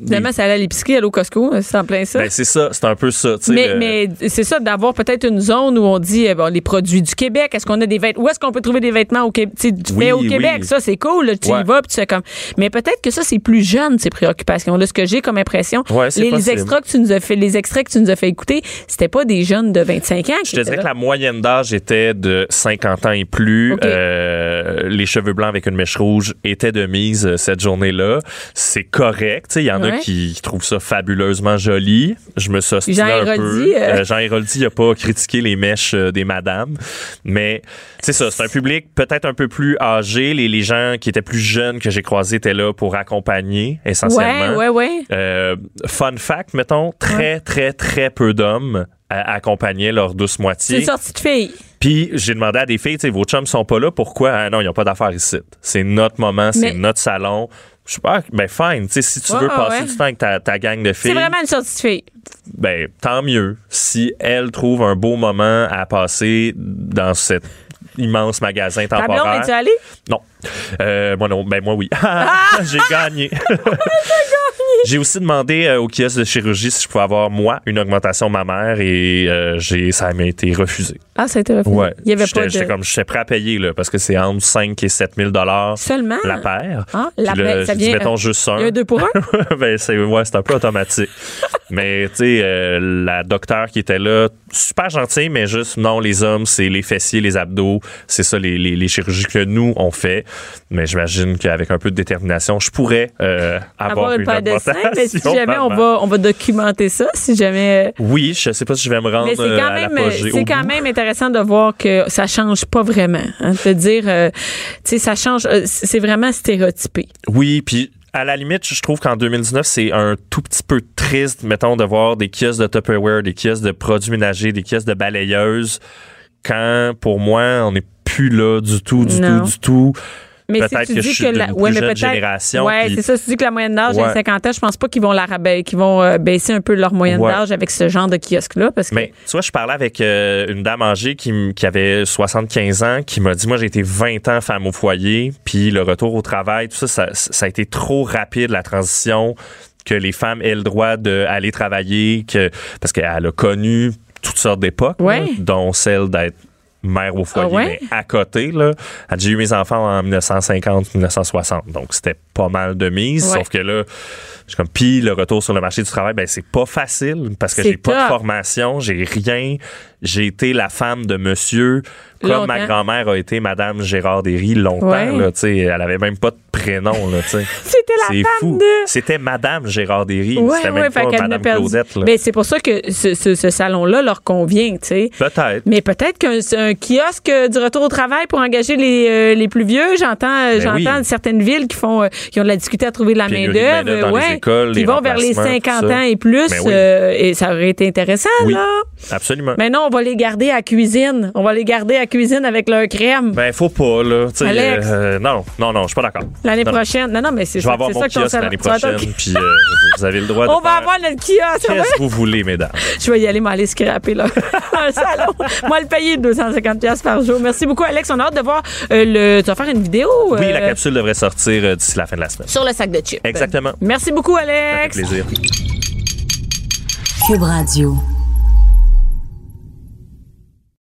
Finalement, c'est aller à l'épicerie, aller au Costco, c'est en plein ça. Ben, c'est ça, c'est un peu ça. mais, le- mais c'est ça, d'avoir peut-être une zone où on dit eh, bon, les produits du Québec, est-ce qu'on a des vêtements, où est-ce qu'on peut trouver des vêtements au Québec, fais au oui. Québec, ça c'est cool, là, tu Ouais. y vas, puis tu fais comme. Mais peut-être que ça c'est plus jeune ces préoccupations. Là, ce que j'ai comme impression, les, les extras que tu nous as fait, les extraits que tu nous as fait écouter, c'était pas des jeunes de 25 ans. Je te dirais que la moyenne d'âge était de 50 ans et plus. Euh, les cheveux blancs avec une mèche rouge étaient de mise euh, cette journée-là. C'est correct. Il y en Ouais. a qui trouvent ça fabuleusement joli. Je me suis Jean un Héroldi, peu. euh. Euh, Jean Héroldi n'a pas critiqué les mèches des madames. Mais c'est ça, c'est un public peut-être un peu plus âgé. Les, les gens qui étaient plus jeunes que j'ai croisés étaient là pour accompagner essentiellement. Ouais, ouais, ouais. Fun fact, mettons, très, très, très peu d'hommes accompagnaient leur douce C'est moitié. une sortie de fille. Puis j'ai demandé à des filles, tu sais, vos chums sont pas là, pourquoi? Ah non, ils n'ont pas d'affaires ici. C'est notre moment, c'est Mais- notre salon. Je sais pas, ben fine, tu sais, si tu Ouais, veux ouais, passer ouais. du temps avec ta, ta gang de C'est filles, vraiment une sortie de fille. ben tant mieux. Si elles trouvent un beau moment à passer dans cet immense magasin Ta blonde, temporaire. es-tu allée? Non. Euh, moi non, ben moi oui. j'ai gagné. J'ai aussi demandé euh, au kiosque de chirurgie si je pouvais avoir, moi, une augmentation mammaire et euh, j'ai, ça m'a été refusé. Ah, ça a été refusé. Ouais. Il y avait J'étais- pas J'étais de... comme, j'étais prêt à payer, là, parce que c'est entre 5 et 7 000 dollars Seulement? la paire. Ah, la paire, ça dit, vient, mettons euh, juste Il y a un. un deux pour un? ben, c'est ouais, c'est un peu automatique. mais tu sais, euh, la docteure qui était là, super gentille, mais juste non, les hommes, c'est les fessiers, les abdos, c'est ça les, les, les chirurgies que nous on fait. Mais j'imagine qu'avec un peu de détermination, je pourrais euh, avoir, Avoir une paire de seins, mais si jamais on va, on va documenter ça, si jamais... Oui, je sais pas si je vais me rendre Mais c'est euh, quand à même, c'est quand bout. même intéressant de voir que ça change pas vraiment. Hein, de dire, euh, tu sais, ça change, euh, c'est vraiment stéréotypé. Oui, puis à la limite, je trouve qu'en 2019, c'est un tout petit peu triste, mettons, de voir des kiosques de Tupperware, des kiosques de produits ménagers, des kiosques de balayeuses, quand, pour moi, on n'est plus là du tout, du Non. tout, du tout. Mais Peut-être si que dis je suis que d'une la, ouais, jeune génération, puis- c'est ça. Si tu dis que la moyenne d'âge est Ouais. 50 ans, je pense pas qu'ils vont la qu'ils vont euh, baisser un peu leur moyenne Ouais. d'âge avec ce genre de kiosque-là, parce que Mais tu vois, je parlais avec euh, une dame âgée qui, m- qui avait 75 ans, qui m'a dit, moi, j'ai été 20 ans femme au foyer, puis le retour au travail, tout ça, ça, ça a été trop rapide, la transition, que les femmes aient le droit d'aller travailler, que parce qu'elle a connu toutes sortes d'époques, Ouais. dont celle d'être mère au foyer, Ah ouais? mais à côté, là, j'ai eu mes enfants en 1950-1960, donc c'était pas mal de mise, Ouais. sauf que là, je comme, puis le retour sur le marché du travail, ben c'est pas facile, parce que j'ai pas de formation, j'ai rien, j'ai été la femme de monsieur, comme ma grand-mère a été Madame Gérard Derry longtemps, Ouais. là, elle avait même pas de prénom. C'était la femme fou. de- C'était Madame Gérard Derry, Ouais, c'était ouais, même fait pas Madame. Claudette, là. Mais c'est pour ça que ce, ce- ce salon-là leur convient. Peut-être. Mais peut-être qu'un un kiosque du retour au travail pour engager les, euh, les plus vieux, j'entends euh, Ben j'entends oui. certaines villes qui font euh, qui ont de la difficulté à trouver de la main-d'œuvre, ouais, écoles, qui vont vers les remplacements, 50 tout ça. ans et plus Ben oui. euh, et ça aurait été intéressant Oui. là. Absolument. Mais non, on va les garder à cuisine. On va les garder à cuisine avec leur crème. Ben, faut pas, là. tu sais, Alex. euh, non, non, non, je suis pas d'accord. L'année prochaine. Non, non, mais c'est Je vais ça, avoir mon ça kiosque l'année prochaine, puis euh, vous avez le droit de On va faire avoir notre kiosque. qu'est-ce que vous voulez, mesdames? Je vais y aller m'aller scraper là. un salon. Moi le payer 250 pièces par jour. Merci beaucoup Alex, on a hâte de voir euh, le tu vas faire une vidéo Oui, la capsule devrait sortir euh, d'ici la fin de la semaine. sur le sac de chips. Exactement. Merci beaucoup Ça fait Alex. plaisir. Cube Radio.